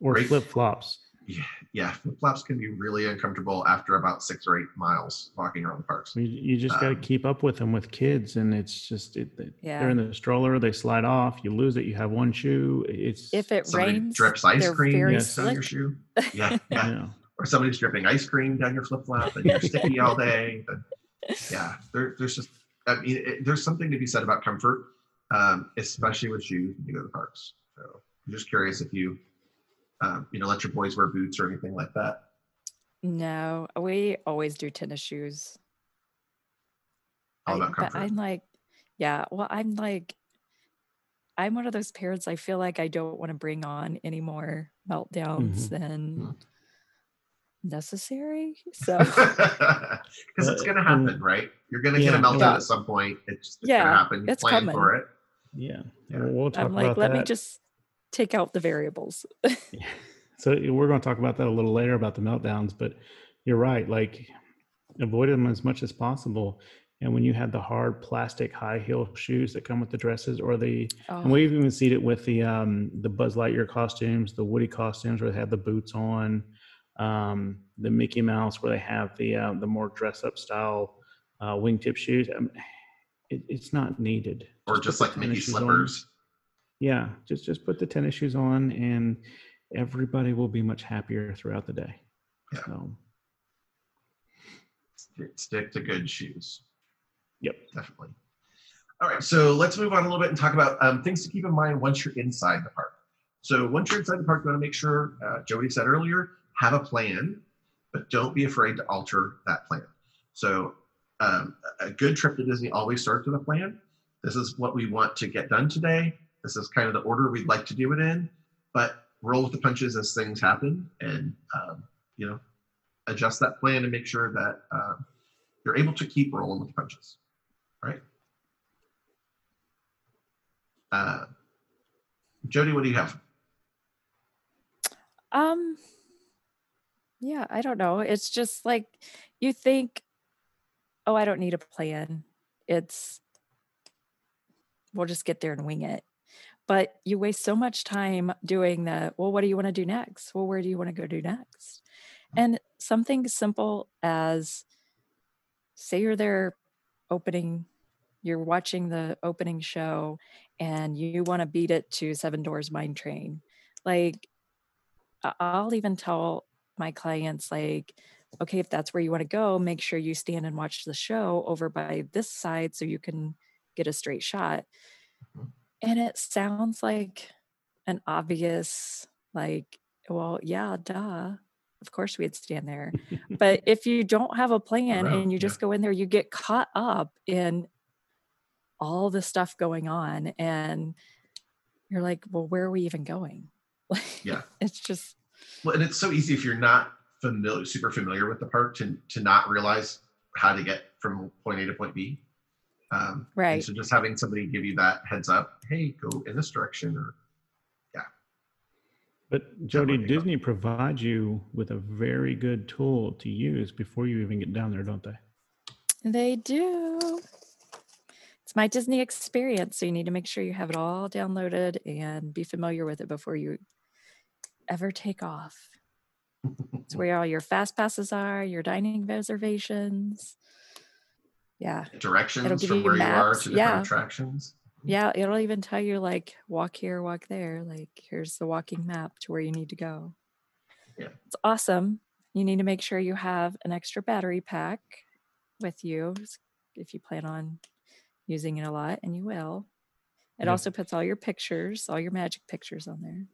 or great. flip flops? Yeah, flip flops can be really uncomfortable after about six or eight miles walking around the parks. You, you just got to Um, keep up with them with kids, and it's just it, it- Yeah. they're in the stroller, they slide off, you lose it, you have one shoe. It's If it rains, drips ice cream very yes, on your shoe. Yeah, yeah. yeah. or somebody's dripping ice cream down your flip flop and you're sticky all day. Then, yeah, there, there's just I mean, it, there's something to be said about comfort, um, especially with shoes when you go to the parks. So I'm just curious if you, um, you know, let your boys wear boots or anything like that. No, we always do tennis shoes. All I- about but comfort. I'm like, yeah, well, I'm like, I'm one of those parents I feel like I don't want to bring on any more meltdowns than Mhm. Necessary. So Because it's going to happen, right? You're going to get a meltdown yeah. at some point. It's, it's going Yeah, to happen. You it's plan coming. for it. Yeah. Yeah. Well, we'll talk I'm like, about let me just take out the variables. So we're going to talk about that a little later about the meltdowns, but you're right. Like avoid them as much as possible. And when you have the hard plastic high heel shoes that come with the dresses, or the and Oh, we've even seen it with the um, the Buzz Lightyear costumes, the Woody costumes where they have the boots on, um, the Mickey Mouse where they have the uh, the more dress up style uh, wingtip shoes. Um, it, it's not needed. Or put just like Mickey slippers. Yeah, just just put the tennis shoes on, and everybody will be much happier throughout the day. Yeah. So, Stick- Stick to good shoes. yep. Definitely. All right, so let's move on a little bit and talk about um, things to keep in mind once you're inside the park. So once you're inside the park, you want to make sure, uh, Jodi said earlier, have a plan, but don't be afraid to alter that plan. So um, a good trip to Disney always starts with a plan. This is what we want to get done today. This is kind of the order we'd like to do it in, but roll with the punches as things happen, and um, you know, adjust that plan and make sure that uh, you're able to keep rolling with the punches. All right. Uh, Jodi, what do you have? um, yeah, I don't know. It's just like you think, oh, I don't need a plan. It's we'll just get there and wing it. But you waste so much time doing the, well, what do you want to do next? Well, where do you want to go do next? And something simple as say you're there opening, you're watching the opening show and you want to beat it to Seven Dwarfs Mine Train. Like, I'll even tell my clients, like, okay, if that's where you want to go, make sure you stand and watch the show over by this side so you can get a straight shot. Mhm. And it sounds like an obvious, like, well, yeah, duh. Of course we'd stand there. but if you don't have a plan Around, and you yeah. just go in there, you get caught up in all the stuff going on and you're like, well, where are we even going? Like, Yeah. It's just, Well, and it's so easy if you're not familiar, super familiar with the park, to to not realize how to get from point A to point B. Um, Right. So just having somebody give you that heads up, hey, go in this direction, or yeah. But Jodi, Definitely. Disney provides you with a very good tool to use before you even get down there, don't they? they do. It's my Disney experience. So you need to make sure you have it all downloaded and be familiar with it before you ever take off. It's where all your fast passes are, your dining reservations. Yeah. directions from you where you are to different yeah. attractions. Yeah. It'll even tell you, like, walk here, walk there. Like, here's the walking map to where you need to go. Yeah. It's awesome. You need to make sure you have an extra battery pack with you if you plan on using it a lot, and you will. It Yeah. also puts all your pictures, all your magic pictures on there.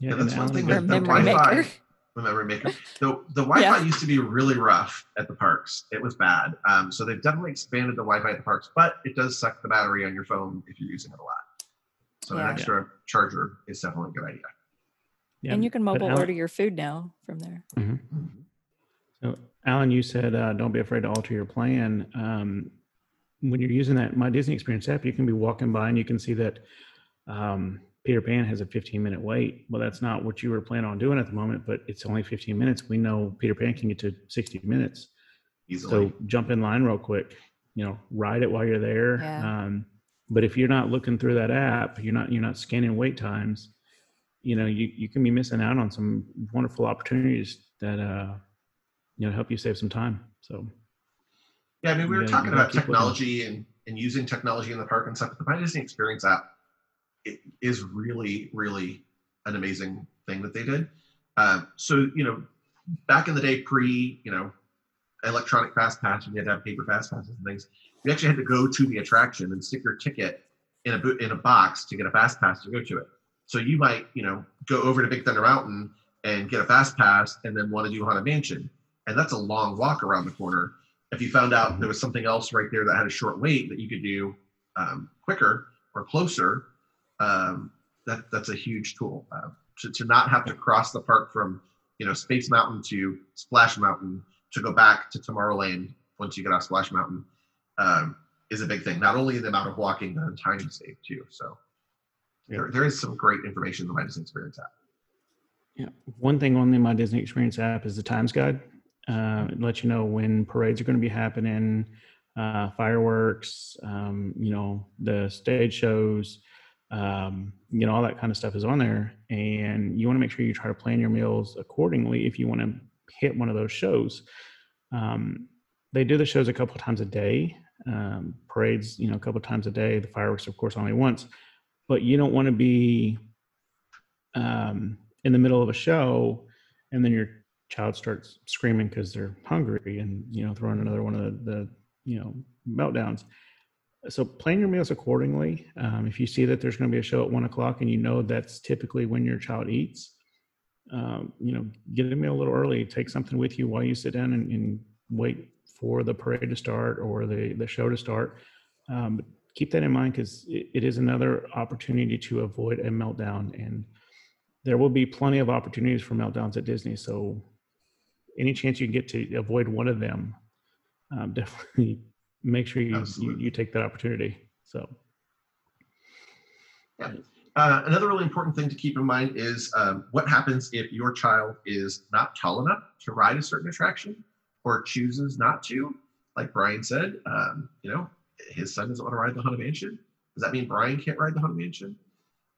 Yeah, Yeah, that's one thing that the Wi-Fi, maker. the memory maker. The the Wi-Fi Yeah. used to be really rough at the parks. It was bad. Um, so they've definitely expanded the Wi-Fi at the parks, but it does suck the battery on your phone if you're using it a lot. So Yeah. an extra charger is definitely a good idea. yeah, and you can mobile Allen- order your food now from there. Mhm. So, Allen, you said uh, don't be afraid to alter your plan. Um, when you're using that My Disney Experience app, you can be walking by and you can see that um, Peter Pan has a 15 minute wait. Well, that's not what you were planning on doing at the moment, but it's only 15 minutes. We know Peter Pan can get to 60 minutes. Easily. So jump in line real quick. You know, ride it while you're there. Yeah. Um, but if you're not looking through that app, you're not you're not scanning wait times. You know, you you can be missing out on some wonderful opportunities that uh, you know help you save some time. So Yeah, I mean, we were gotta- talking about technology and, and using technology in the park and stuff. But the My Disney Experience app it is really, really an amazing thing that they did. Uh, so you know, back in the day, pre you know, electronic fast pass, you had to have paper fast passes and things. You actually had to go to the attraction and stick your ticket in a bo- in a box to get a fast pass to go to it. So you might you know go over to Big Thunder Mountain and get a fast pass, and then want to do Haunted Mansion, and that's a long walk around the corner. If you found out there was something else right there that had a short wait that you could do um, quicker or closer, um, that that's a huge tool. Uh, to, to not have to cross the park from you know Space Mountain to Splash Mountain to go back to Tomorrowland once you get off Splash Mountain um, is a big thing. Not only the amount of walking, but the time you save too. So Yeah. there, there is some great information in the My Disney Experience app. Yeah. One thing on the My Disney Experience app is the times guide. Uh, it lets you know when parades are going to be happening, uh, fireworks, um, you know, the stage shows, um, you know, all that kind of stuff is on there. And you want to make sure you try to plan your meals accordingly if you want to hit one of those shows. Um, they do the shows a couple times a day, um, parades, you know, a couple times a day. The fireworks, of course, only once. But you don't want to be um, in the middle of a show and then your child starts screaming because they're hungry and you know throwing another one of the, the you know meltdowns so plan your meals accordingly. Um, if you see that there's going to be a show at one o'clock and you know that's typically when your child eats um, you know get a meal a little early. Take something with you while you sit down and, and wait for the parade to start or the, the show to start. Um, keep that in mind because it, it is another opportunity to avoid a meltdown and there will be plenty of opportunities for meltdowns at Disney. So any chance you get to avoid one of them, um, definitely make sure you, you, you take that opportunity. So Uh, another really important thing to keep in mind is um, what happens if your child is not tall enough to ride a certain attraction or chooses not to. Like Brian said, um, you know, his son doesn't want to ride the Haunted Mansion. Does that mean Brian can't ride the Haunted Mansion?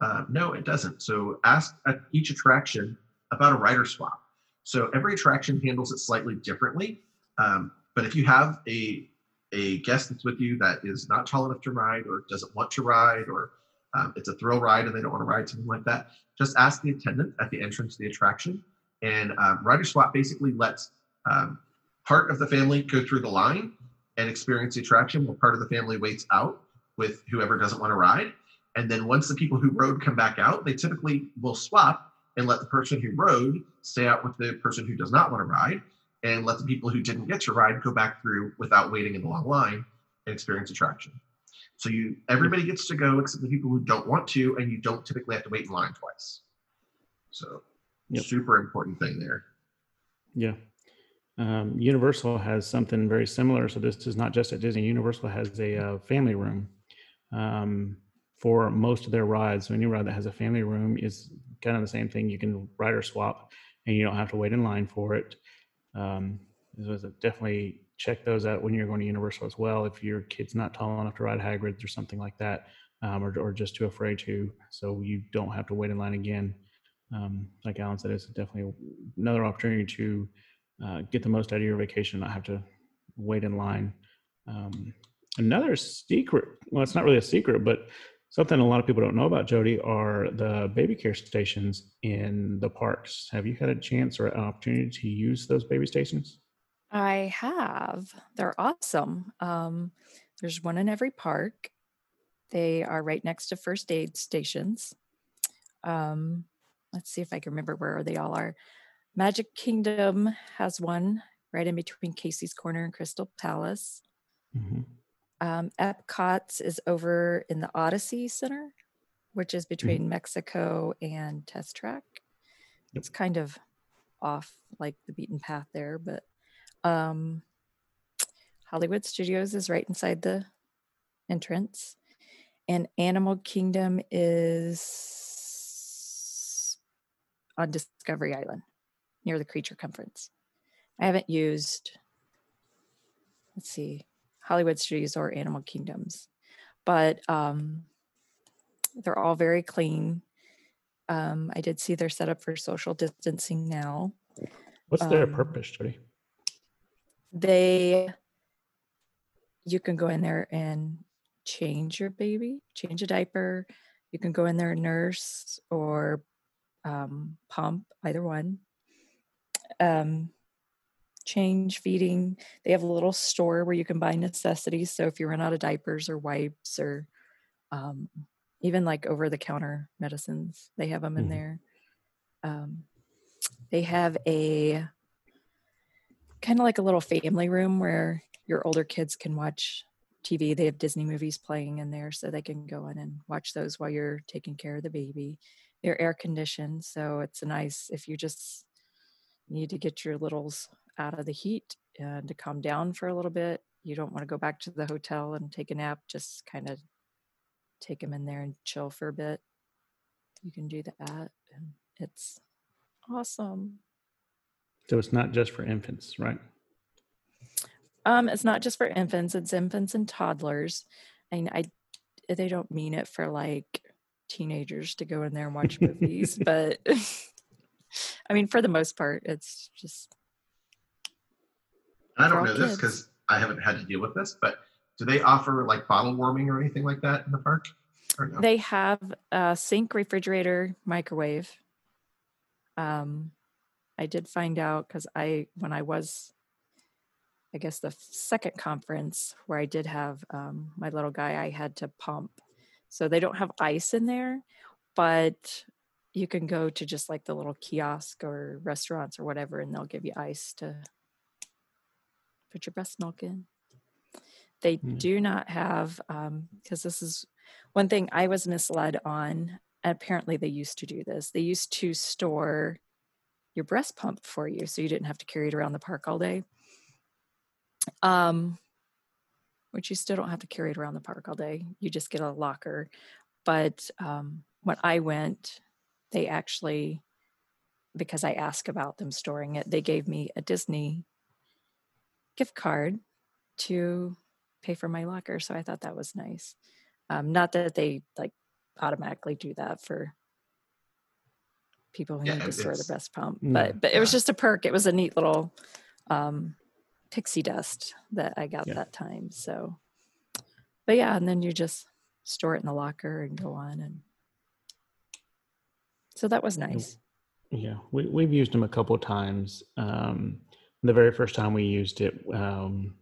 Uh, no, it doesn't. So ask at each attraction about a rider swap. So every attraction handles it slightly differently. Um, but if you have a a guest that's with you that is not tall enough to ride or doesn't want to ride or um, it's a thrill ride and they don't want to ride something like that, just ask the attendant at the entrance to the attraction. And um, rider swap basically lets um, part of the family go through the line and experience the attraction while part of the family waits out with whoever doesn't want to ride. And then once the people who rode come back out, they typically will swap and let the person who rode stay out with the person who does not want to ride and let the people who didn't get to ride go back through without waiting in the long line and experience attraction. So you everybody gets to go except the people who don't want to, and you don't typically have to wait in line twice. So Yep. super important thing there. yeah. Um, Universal has something very similar. So this is not just at Disney. Universal has a uh, family room um, for most of their rides. So any ride that has a family room is kind of the same thing. You can ride or swap, and you don't have to wait in line for it. Um, so definitely check those out when you're going to Universal as well. If your kid's not tall enough to ride Hagrid's or something like that, um, or, or just too afraid to, so you don't have to wait in line again. Um, like Allen said, it's definitely another opportunity to uh, get the most out of your vacation, not have to wait in line. Um, another secret, well, it's not really a secret, but something a lot of people don't know about Jodi are the baby care stations in the parks. Have you had a chance or an opportunity to use those baby stations? I have. They're awesome. Um, there's one in every park. They are right next to first aid stations. Um, let's see if I can remember where they all are. Magic Kingdom has one right in between Casey's Corner and Crystal Palace. hmm Um, Epcot's is over in the Odyssey Center, which is between Mexico and Test Track. Yep. It's kind of off like the beaten path there, but um, Hollywood Studios is right inside the entrance, and Animal Kingdom is on Discovery Island near the Creature Conference. I haven't used, let's see, Hollywood Studios or Animal Kingdoms, but um, they're all very clean. Um, I did see they're set up for social distancing now. What's their Um, purpose, Jodi? They, you can go in there and change your baby, change a diaper. You can go in there and nurse or um, pump, either one. Um, change, feeding. They have a little store where you can buy necessities. So if you run out of diapers or wipes or um, even like over the counter medicines, they have them in Mhm. there. Um, they have a kind of like a little family room where your older kids can watch TV. They have Disney movies playing in there so they can go in and watch those while you're taking care of the baby. They're air conditioned, so it's nice if you just need to get your littles out of the heat and to calm down for a little bit. You don't want to go back to the hotel and take a nap, just kind of take them in there and chill for a bit. You can do that. And it's awesome. So it's not just for infants, right? Um, it's not just for infants; it's infants and toddlers. And I, they don't mean it for like teenagers to go in there and watch movies, but I mean, for the most part, it's just I don't know this because I haven't had to deal with this, but do they offer like bottle warming or anything like that in the park? Or no? they have a sink, refrigerator, microwave. Um, I did find out because I, when I was, I guess the second conference where I did have um, my little guy, I had to pump. So they don't have ice in there, but you can go to just like the little kiosk or restaurants or whatever, and they'll give you ice to put your breast milk in. They Hmm. do not have, because this is one thing I was misled on. Apparently, they used to do this. They used to store your breast pump for you, so you didn't have to carry it around the park all day. Um, which you still don't have to carry it around the park all day. You just get a locker. But um, when I went, they actually, because I asked about them storing it, they gave me a Disney gift card to pay for my locker. So I thought that was nice. Um, not that they like automatically do that for people who Yeah, need to store the breast pump, No, but but it was just a perk. It was a neat little um, pixie dust that I got Yeah. that time. So, but yeah, and then you just store it in the locker and go on, and so that was nice. Yeah, we, we've used them a couple of times. Um, the very first time we used it, um,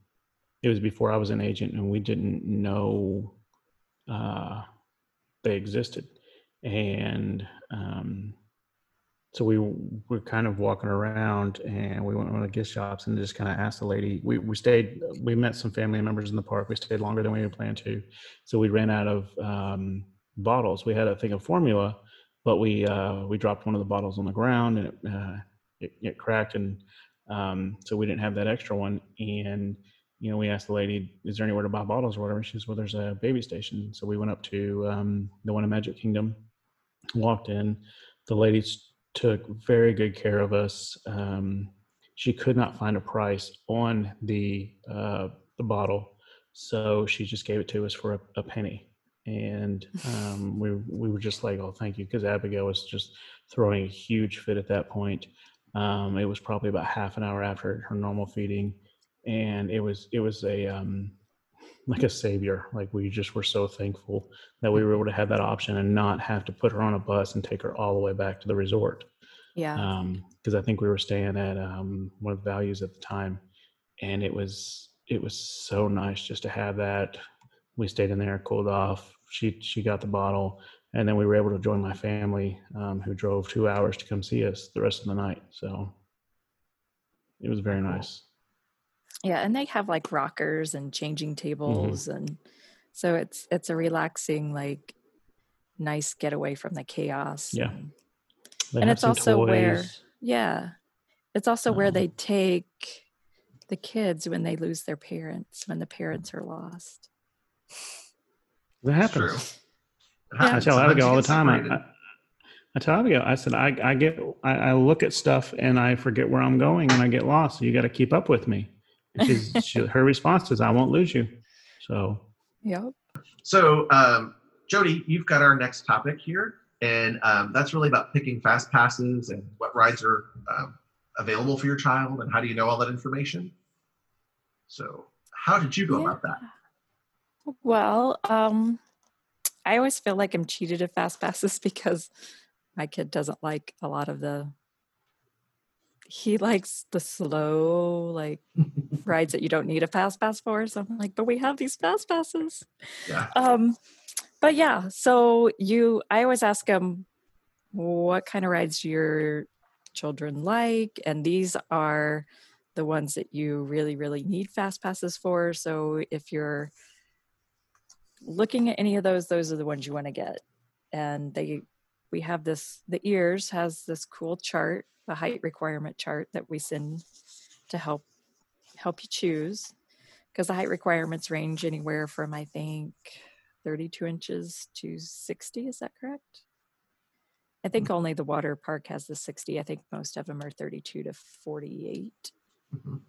it was before I was an agent, and we didn't know uh, they existed. And um, so we were kind of walking around, and we went to one of the gift shops, and just kind of asked the lady. We we stayed. We met some family members in the park. We stayed longer than we had planned to, so we ran out of um, bottles. We had a thing of formula but we uh, we dropped one of the bottles on the ground and it uh, it, it cracked and um, so we didn't have that extra one. And you know we asked the lady is there anywhere to buy bottles or whatever? She says well there's a baby station. So we went up to um, the one in magic kingdom walked in. The ladies took very good care of us. Um, she could not find a price on the uh, the bottle. So she just gave it to us for a, a penny. And um, we we were just like, oh, thank you, because Abigail was just throwing a huge fit at that point. Um, it was probably about half an hour after her normal feeding, and it was it was a um, like a savior. Like we just were so thankful that we were able to have that option and not have to put her on a bus and take her all the way back to the resort Yeah, because I think we were staying at um, one of the values at the time, and it was it was so nice just to have that. We stayed in there, cooled off. She she got the bottle, and then we were able to join my family, um, who drove two hours to come see us the rest of the night. So it was very nice. yeah, and they have like rockers and changing tables, and so it's it's a relaxing like nice getaway from the chaos. Yeah. and- They And it's some also where- Yeah. It's also where Um, they take the kids when they lose their parents, when the parents are lost. That It's happens. True. Yeah. I tell Sometimes Abigail you all the time. I, separated. I, I tell Abigail, I said, I, I get, I, I look at stuff and I forget where I'm going and I get lost. So you got to keep up with me. And she's, she, her response is, I won't lose you. So Yep. So, um, Jodi, you've got our next topic here, and um, that's really about picking fast passes and what rides are um, available for your child, and how do you know all that information. So, how did you go Yeah. about that? Well, um, I always feel like I'm cheated at fast passes because my kid doesn't like a lot of the he likes the slow like rides that you don't need a fast pass for. So i'm like but we have these fast passes. Yeah. um but yeah so you i always ask them what kind of rides do your children like? And these are the ones that you really really need fast passes for. So if you're looking at any of those those are the ones you want to get. And they we have this the ears has this cool chart the height requirement chart that we send to help help you choose. Because the height requirements range anywhere from i think 32 inches to 60 is that correct? I think only the water park has the 60 i think most of them are 32 to 48 Mhm.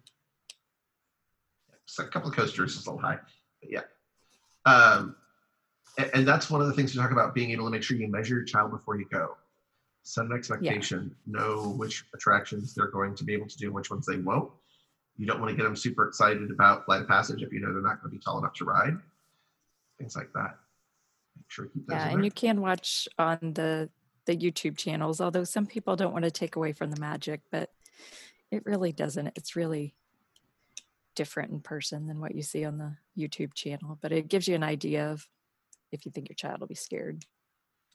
So a couple of coasters is a little high, but yeah. Um, and, and that's one of the things we talk about being able to make sure you measure your child before you go. Set an expectation, know which attractions they're going to be able to do, and which ones they won't. You don't want to get them super excited about Flight of Passage if you know they're not going to be tall enough to ride. Things like that. Make sure keep those yeah and you can watch on the the youtube channels although some people don't want to take away from the magic but it really doesn't it's really different in person than what you see on the youtube channel but it gives you an idea of if you think your child will be scared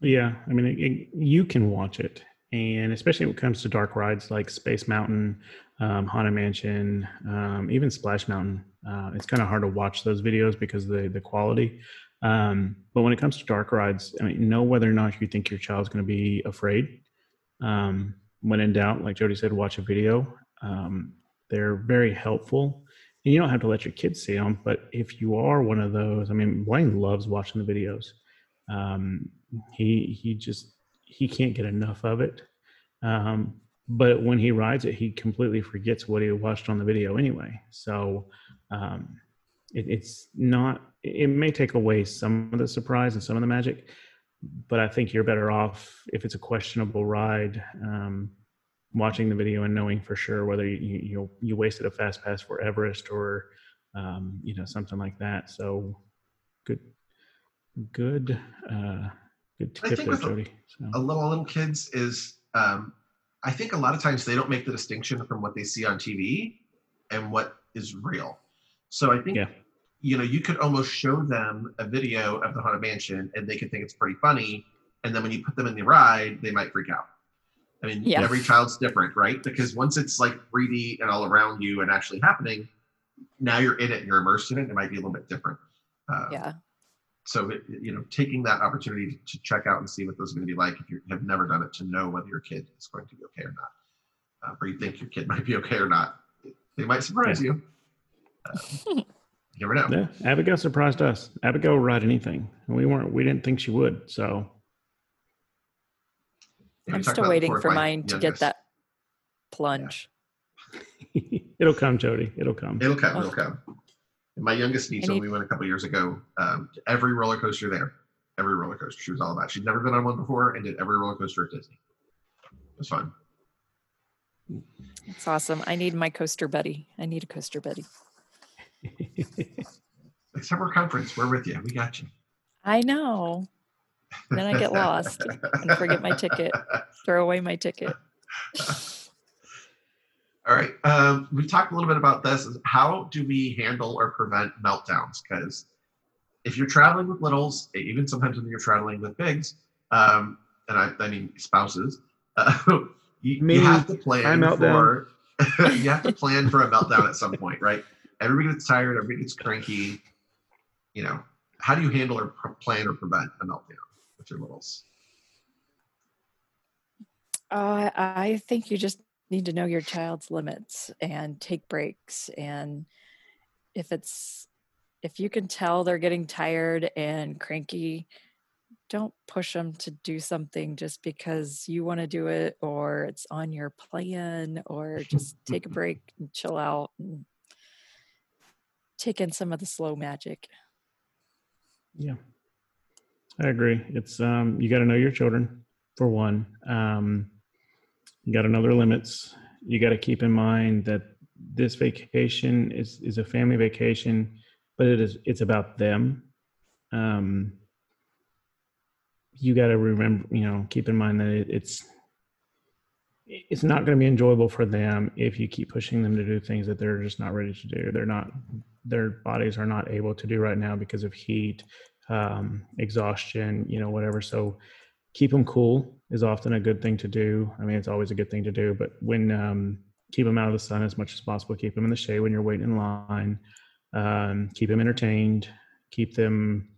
Yeah, I mean, it, it, you can watch it, and especially when it comes to dark rides like Space Mountain, um, Haunted Mansion, um, even Splash Mountain. Uh, it's kind of hard to watch those videos because the the quality. Um, but when it comes to dark rides, I mean, know whether or not you think your child's going to be afraid. Um, when in doubt, like Jodi said, watch a video. Um, they're very helpful. You don't have to let your kids see them, but if you are one of those, I mean, Blaine loves watching the videos. Um, he he just he can't get enough of it. Um, but when he rides it, he completely forgets what he watched on the video anyway. So um, it, it's not. It may take away some of the surprise and some of the magic, but I think you're better off if it's a questionable ride. Um, watching the video and knowing for sure whether you you, you wasted a fast pass for Everest or um, you know something like that. So good, good, uh, good tip there, Jodi. So. a little little kids is um, I think a lot of times they don't make the distinction from what they see on TV and what is real. So I think Yeah. you know you could almost show them a video of the haunted mansion and they could think it's pretty funny, and then when you put them in the ride, they might freak out. I mean, Yeah. every child's different, right? Because once it's like 3D and all around you and actually happening, now you're in it and you're immersed in it. It might be a little bit different. Uh, yeah so it, you know taking that opportunity to check out and see what those are going to be like if you have never done it to know whether your kid is going to be okay or not uh, or you think your kid might be okay or not they might surprise you uh, you never know Yeah, Abigail surprised us. Abigail would ride anything, and we weren't. We didn't think she would. So Yeah, we i'm still waiting for mine to get that plunge. It'll come, Jodi. It'll come. it'll come Oh. it'll come. And my youngest niece when need- we went a couple years ago um, every roller coaster there. Every roller coaster. She was all about she'd never been on one before and did every roller coaster at disney. It was fun. It's awesome. I need my coaster buddy. I need a coaster buddy. Like summer conference. We're with you. We got you. I know then i get lost and forget my ticket throw away my ticket All right. Um, we talked a little bit about this. How do we handle or prevent meltdowns? Because if you're traveling with littles, even sometimes when you're traveling with bigs, um, and I, I mean spouses, uh, you, Me, you have to plan for you have to plan for a meltdown at some point, right? Everybody gets tired. Everybody gets cranky. You know, how do you handle or pr- plan or prevent a meltdown littles? Uh, I think you just need to know your child's limits and take breaks. And if it's, if you can tell they're getting tired and cranky, don't push them to do something just because you want to do it or it's on your plan or just take a break and chill out and take in some of the slow magic. Yeah, I agree. It's um, you got to know your children for one. Um, you got to know their limits. You got to keep in mind that this vacation is is a family vacation, but it is it's about them. Um, you got to remember, you know, keep in mind that it, it's it's not going to be enjoyable for them if you keep pushing them to do things that they're just not ready to do. They're not, their bodies are not able to do right now because of heat, um, exhaustion, you know, whatever. So keep them cool is often a good thing to do. I mean, it's always a good thing to do, but when, um, keep them out of the sun as much as possible, keep them in the shade when you're waiting in line, um, keep them entertained, keep them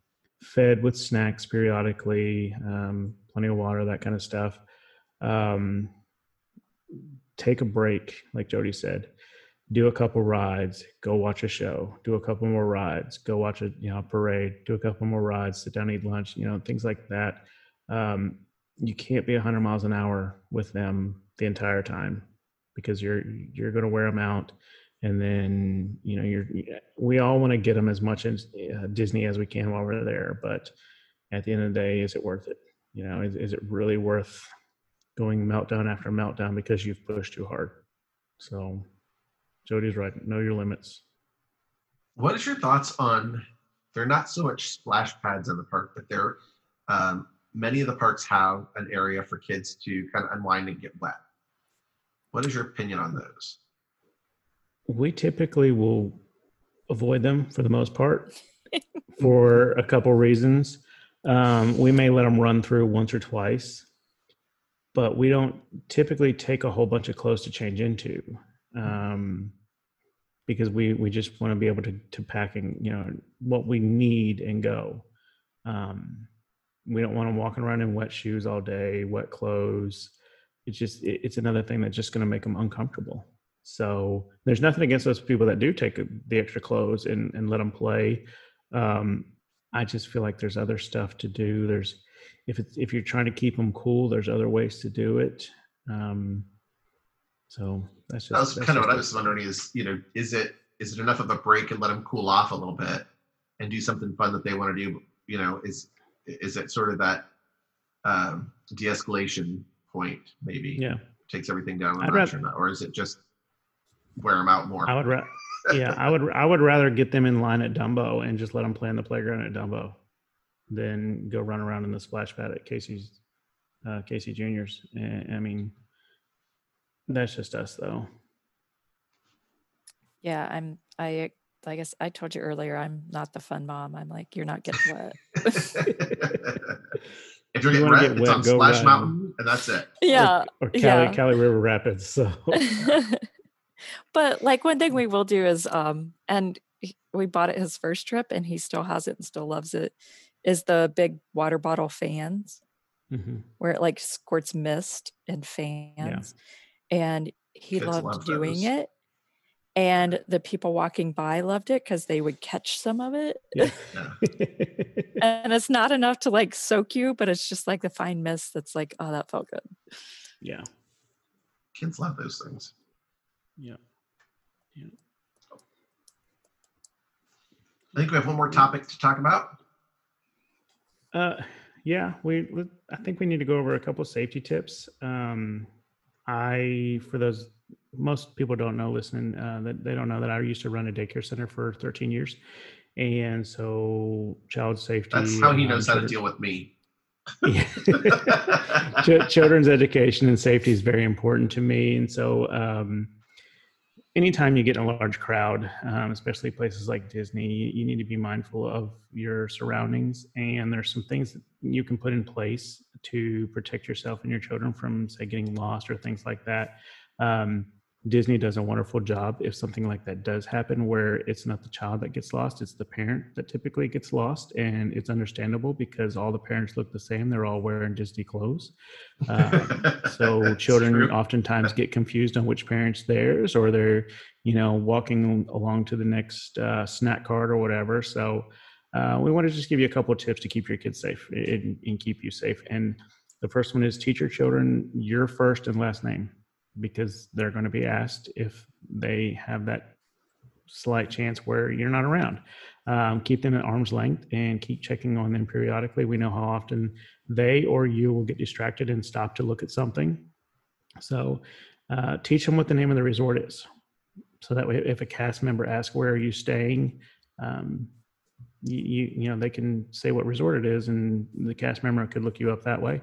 fed with snacks periodically, um, plenty of water, that kind of stuff. Um, take a break, like Jodi said. Do a couple rides, go watch a show. Do a couple more rides, go watch a you know parade. Do a couple more rides, sit down, eat lunch. You know things like that. Um, you can't be 100 miles an hour with them the entire time because you're you're going to wear them out and then you know you're we all want to get them as much as uh, disney as we can while we're there but at the end of the day is it worth it you know is, is it really worth going meltdown after meltdown because you've pushed too hard so Jodi's right. Know your limits. What is your thoughts on they're not so much splash pads in the park but they're um, many of the parks have an area for kids to kind of unwind and get wet. What is your opinion on those? We typically will avoid them for the most part for a couple reasons. Um, we may let them run through once or twice, but we don't typically take a whole bunch of clothes to change into um, because we we just want to be able to to packing you know what we need and go. Um, we don't want them walking around in wet shoes all day, wet clothes. It's just it, it's another thing that's just going to make them uncomfortable. So there's nothing against those people that do take the extra clothes and, and let them play. Um, I just feel like there's other stuff to do. There's if it's if you're trying to keep them cool, there's other ways to do it. Um, so that's just that was that's kind of what I was wondering is you know is it is it enough of a break and let them cool off a little bit and do something fun that they want to do? You know, is is it sort of that um, de-escalation point maybe? yeah. takes everything down a notch or not, or is it just wear them out more? I would ra- yeah, I would I would rather get them in line at Dumbo and just let them play in the playground at Dumbo than go run around in the splash pad at Casey's uh, Casey Juniors. I mean, that's just us though. Yeah, I'm. I. I guess I told you earlier. I'm not the fun mom. I'm like, you're not getting wet. if you're getting wanna wet, get it's on go Splash ride. Mountain, and that's it. yeah. Or Kali yeah. Kali River Rapids. So but like one thing we will do is um and we bought it his first trip and he still has it and still loves it is the big water bottle fans Mhm. where it like squirts mist and fans and he Kids loved love doing those. it and the people walking by loved it because they would catch some of it yeah. and it's not enough to like soak you but it's just like the fine mist that's like oh that felt good yeah. Kids love those things. Yeah. Yeah i think we have one more topic to talk about. Uh, yeah, we. I think we need to go over a couple of safety tips. Um, I, for those, most people don't know listening uh, that they don't know that I used to run a daycare center for 13 years, and so child safety. That's how he knows how to deal with me. Children's education and safety is very important to me and so um, anytime you get in a large crowd um, especially places like disney you, you need to be mindful of your surroundings. And there's some things that you can put in place to protect yourself and your children from say getting lost or things like that. Um, disney does a wonderful job if something like that does happen where it's not the child that gets lost it's the parent that typically gets lost and it's understandable because all the parents look the same. They're all wearing disney clothes. Um, so children true. oftentimes get confused on which parent's theirs or they're you know walking along to the next uh, snack cart or whatever. So uh, we want to just give you a couple of tips to keep your kids safe and, and keep you safe. And the first one is teach your children your first and last name because they're going to be asked if they have that slight chance where you're not around um, keep them at arm's length and keep checking on them periodically we know how often they or you will get distracted and stop to look at something. So uh, teach them what the name of the resort is. So that way, if a cast member asks, where are you staying? Um, you, you know they can say what resort it is and the cast member could look you up that way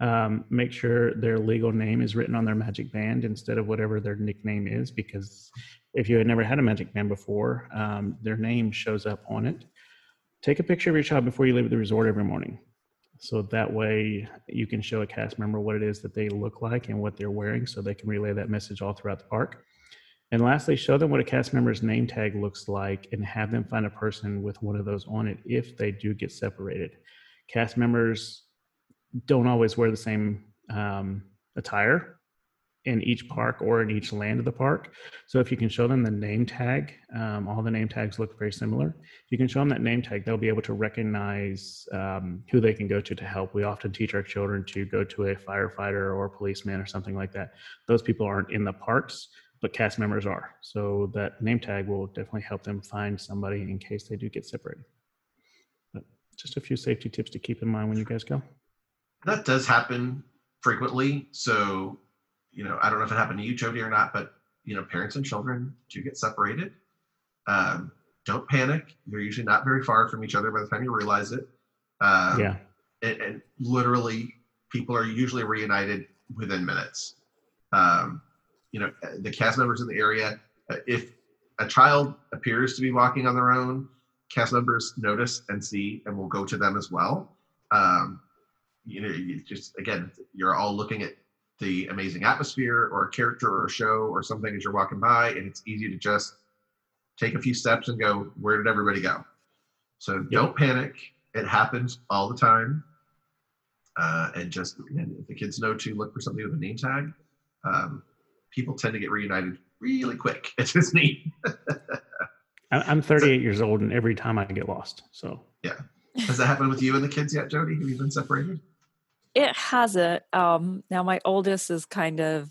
um, make sure their legal name is written on their magic band instead of whatever their nickname is because if you had never had a magic band before um, their name shows up on it. Take a picture of your child before you leave the resort every morning. So that way you can show a cast member what it is that they look like and what they're wearing so they can relay that message all throughout the park. And lastly, show them what a cast member's name tag looks like and have them find a person with one of those on it if they do get separated. Cast members don't always wear the same um, attire in each park or in each land of the park. So if you can show them the name tag, um, all the name tags look very similar. If you can show them that name tag, they'll be able to recognize um, who they can go to to help. We often teach our children to go to a firefighter or a policeman or something like that. Those people aren't in the parks, but cast members are. So that name tag will definitely help them find somebody in case they do get separated. But just a few safety tips to keep in mind when you guys go. That does happen frequently. So, you know, I don't know if it happened to you, Jodi, or not, but you know, parents and children do get separated. Um, don't panic. You're usually not very far from each other by the time you realize it. Um, yeah. And, and, literally, people are usually reunited within minutes. Um, you know the cast members in the area uh, if a child appears to be walking on their own cast members notice and see and will go to them as well um, you know you just again you're all looking at the amazing atmosphere or a character or a show or something as you're walking by and it's easy to just take a few steps and go where did everybody go so yep. don't panic it happens all the time uh, and just again, if the kids know to look for something with a name tag um, people tend to get reunited really quick at Disney. I'm 38 years old, and every time I get lost. So yeah, has that happened with you and the kids yet, Jodi? Have you been separated? It hasn't. Um, now my oldest is kind of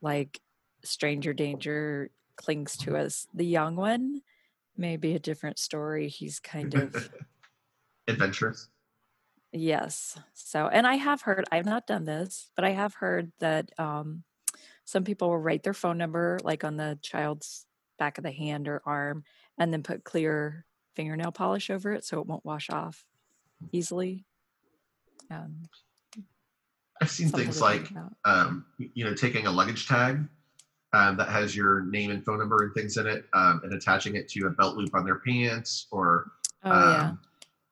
like stranger danger clings to us. The young one may be a different story. He's kind of adventurous. Yes. So, and I have heard, I've not done this, but I have heard that um, some people will write their phone number like on the child's back of the hand or arm and then put clear fingernail polish over it so it won't wash off easily. Um, I've seen things like, um, you know, taking a luggage tag um, that has your name and phone number and things in it um, and attaching it to a belt loop on their pants or oh, yeah. Um,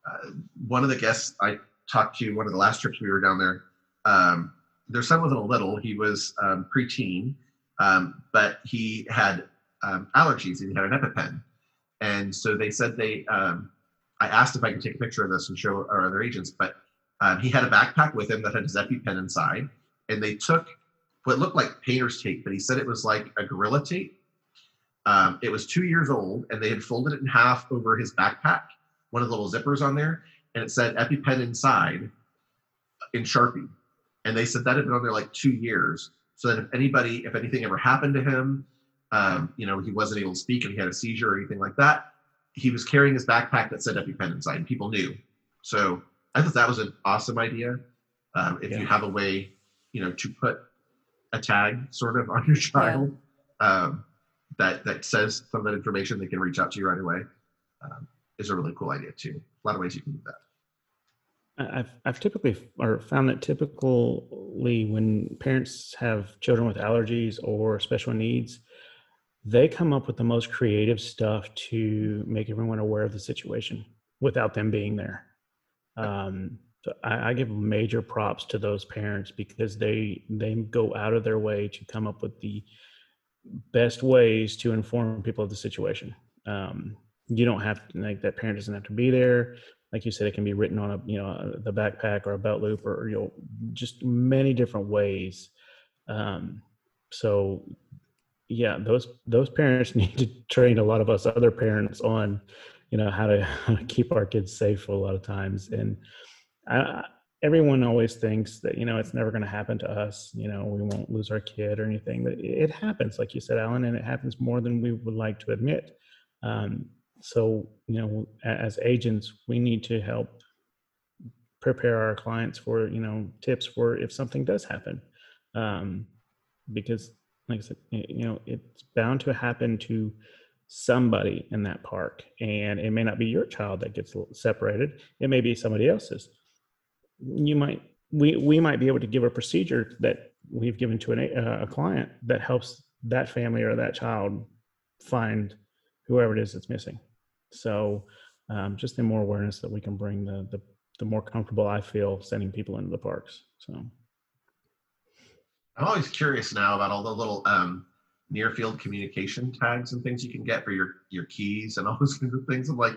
uh, one of the guests I talked to, one of the last trips we were down there, um, their son wasn't a little; he was um, preteen, um, but he had um, allergies and he had an EpiPen, and so they said they. Um, I asked if I could take a picture of this and show our other agents, but um, he had a backpack with him that had his EpiPen inside, and they took what looked like painter's tape, but he said it was like a gorilla tape. Um, it was two years old, and they had folded it in half over his backpack, one of the little zippers on there, and it said EpiPen inside in Sharpie and they said that had been on there like two years. So that if anybody, if anything ever happened to him, um, you know, he wasn't able to speak and he had a seizure or anything like that, he was carrying his backpack that said EpiPen inside, and people knew. So I thought that was an awesome idea. Um, if yeah. you have a way, you know, to put a tag sort of on your child yeah. um, that that says some of that information, they can reach out to you right away. Um, is a really cool idea too. A lot of ways you can do that. I've I've typically or found that typically when parents have children with allergies or special needs, they come up with the most creative stuff to make everyone aware of the situation without them being there. Um, so I, I give major props to those parents because they they go out of their way to come up with the best ways to inform people of the situation. Um, you don't have to like that parent doesn't have to be there like you said, it can be written on a you know the backpack or a belt loop or you know just many different ways. Um, so yeah, those those parents need to train a lot of us other parents on you know how to, keep our kids safe a lot of times. And I, everyone always thinks that you know it's never going to happen to us you know we won't lose our kid or anything but it happens like you said Allen and it happens more than we would like to admit. Um, so you know as agents we need to help prepare our clients for you know tips for if something does happen. Um, because like i said you know it's bound to happen to somebody in that park. And it may not be your child that gets separated. It may be somebody else's. You might we we might be able to give a procedure that we've given to an, uh, a client that helps that family or that child find whoever it is that's missing. So um, just the more awareness that we can bring the, the the more comfortable i feel sending people into the parks so. I'm always curious now about all the little um near field communication tags and things you can get for your your keys and all those kinds of things. I'm like,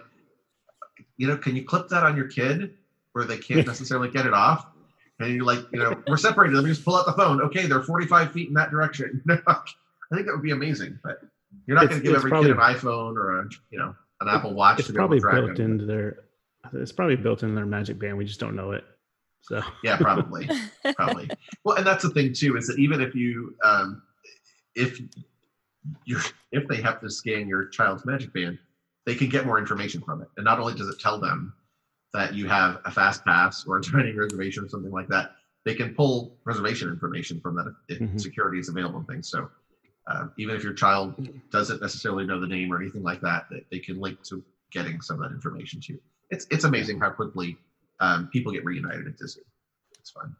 you know, can you clip that on your kid where they can't necessarily get it off? And you're like, you know, we're separated. Let me just pull out the phone. Okay, they're 45 feet in that direction. I think that would be amazing, but you're not going to give every probably, kid an iPhone or a, you know, an Apple Watch. It's probably built them. into their. It's probably built into their Magic Band. We just don't know it. So yeah, probably, probably. Well, and that's the thing too is that even if you um, if you if they have to scan your child's magic band, they can get more information from it. And not only does it tell them that you have a fast pass or a dining reservation or something like that, they can pull reservation information from that if mm-hmm. security is available and things. So uh, even if your child doesn't necessarily know the name or anything like that, they, they can link to getting some of that information too. It's it's amazing how quickly um, people get reunited at Disney. It's fun.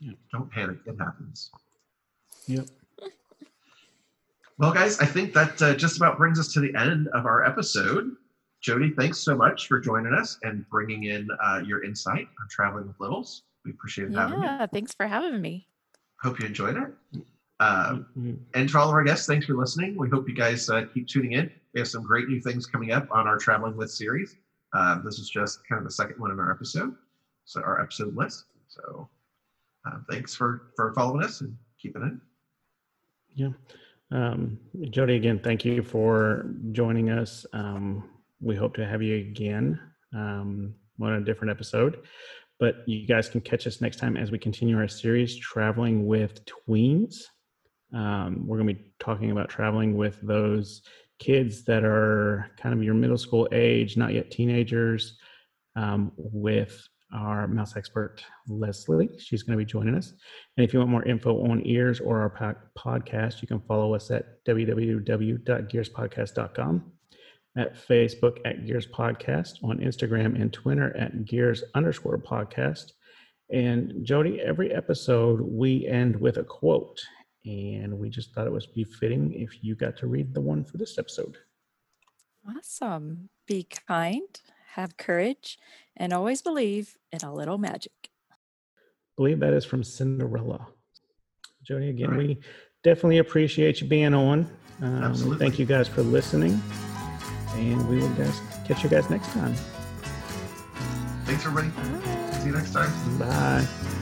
Yeah. Don't panic; it happens. Yep. Well, guys, I think that uh, just about brings us to the end of our episode. Jodi, thanks so much for joining us and bringing in uh, your insight on traveling with littles. We appreciate yeah, having you. Yeah, thanks for having me. Hope you enjoyed it. Um, mm-hmm. And to all of our guests, thanks for listening. We hope you guys uh, keep tuning in. We have some great new things coming up on our Traveling With series. Um, this is just kind of the second one in our episode, so our episode list. So uh, thanks for for following us and keeping it. Yeah. Um, Jodi, again, thank you for joining us. Um, we hope to have you again um, on a different episode. But you guys can catch us next time as we continue our series, Traveling with Tweens. Um, we're going to be talking about traveling with those kids that are kind of your middle school age, not yet teenagers, um, with our mouse expert, Leslie. She's going to be joining us. And if you want more info on ears or our podcast, you can follow us at www.gearspodcast.com, at Facebook at Gears Podcast, on Instagram and Twitter at Gears underscore podcast. And Jodi, every episode we end with a quote. And we just thought it was befitting if you got to read the one for this episode. Awesome. Be kind, have courage, and always believe in a little magic. I believe that is from Cinderella. Jodi, again, right. we definitely appreciate you being on. Um, Absolutely. Thank you guys for listening. And we will guys catch you guys next time. Thanks, everybody. Bye. See you next time. Bye.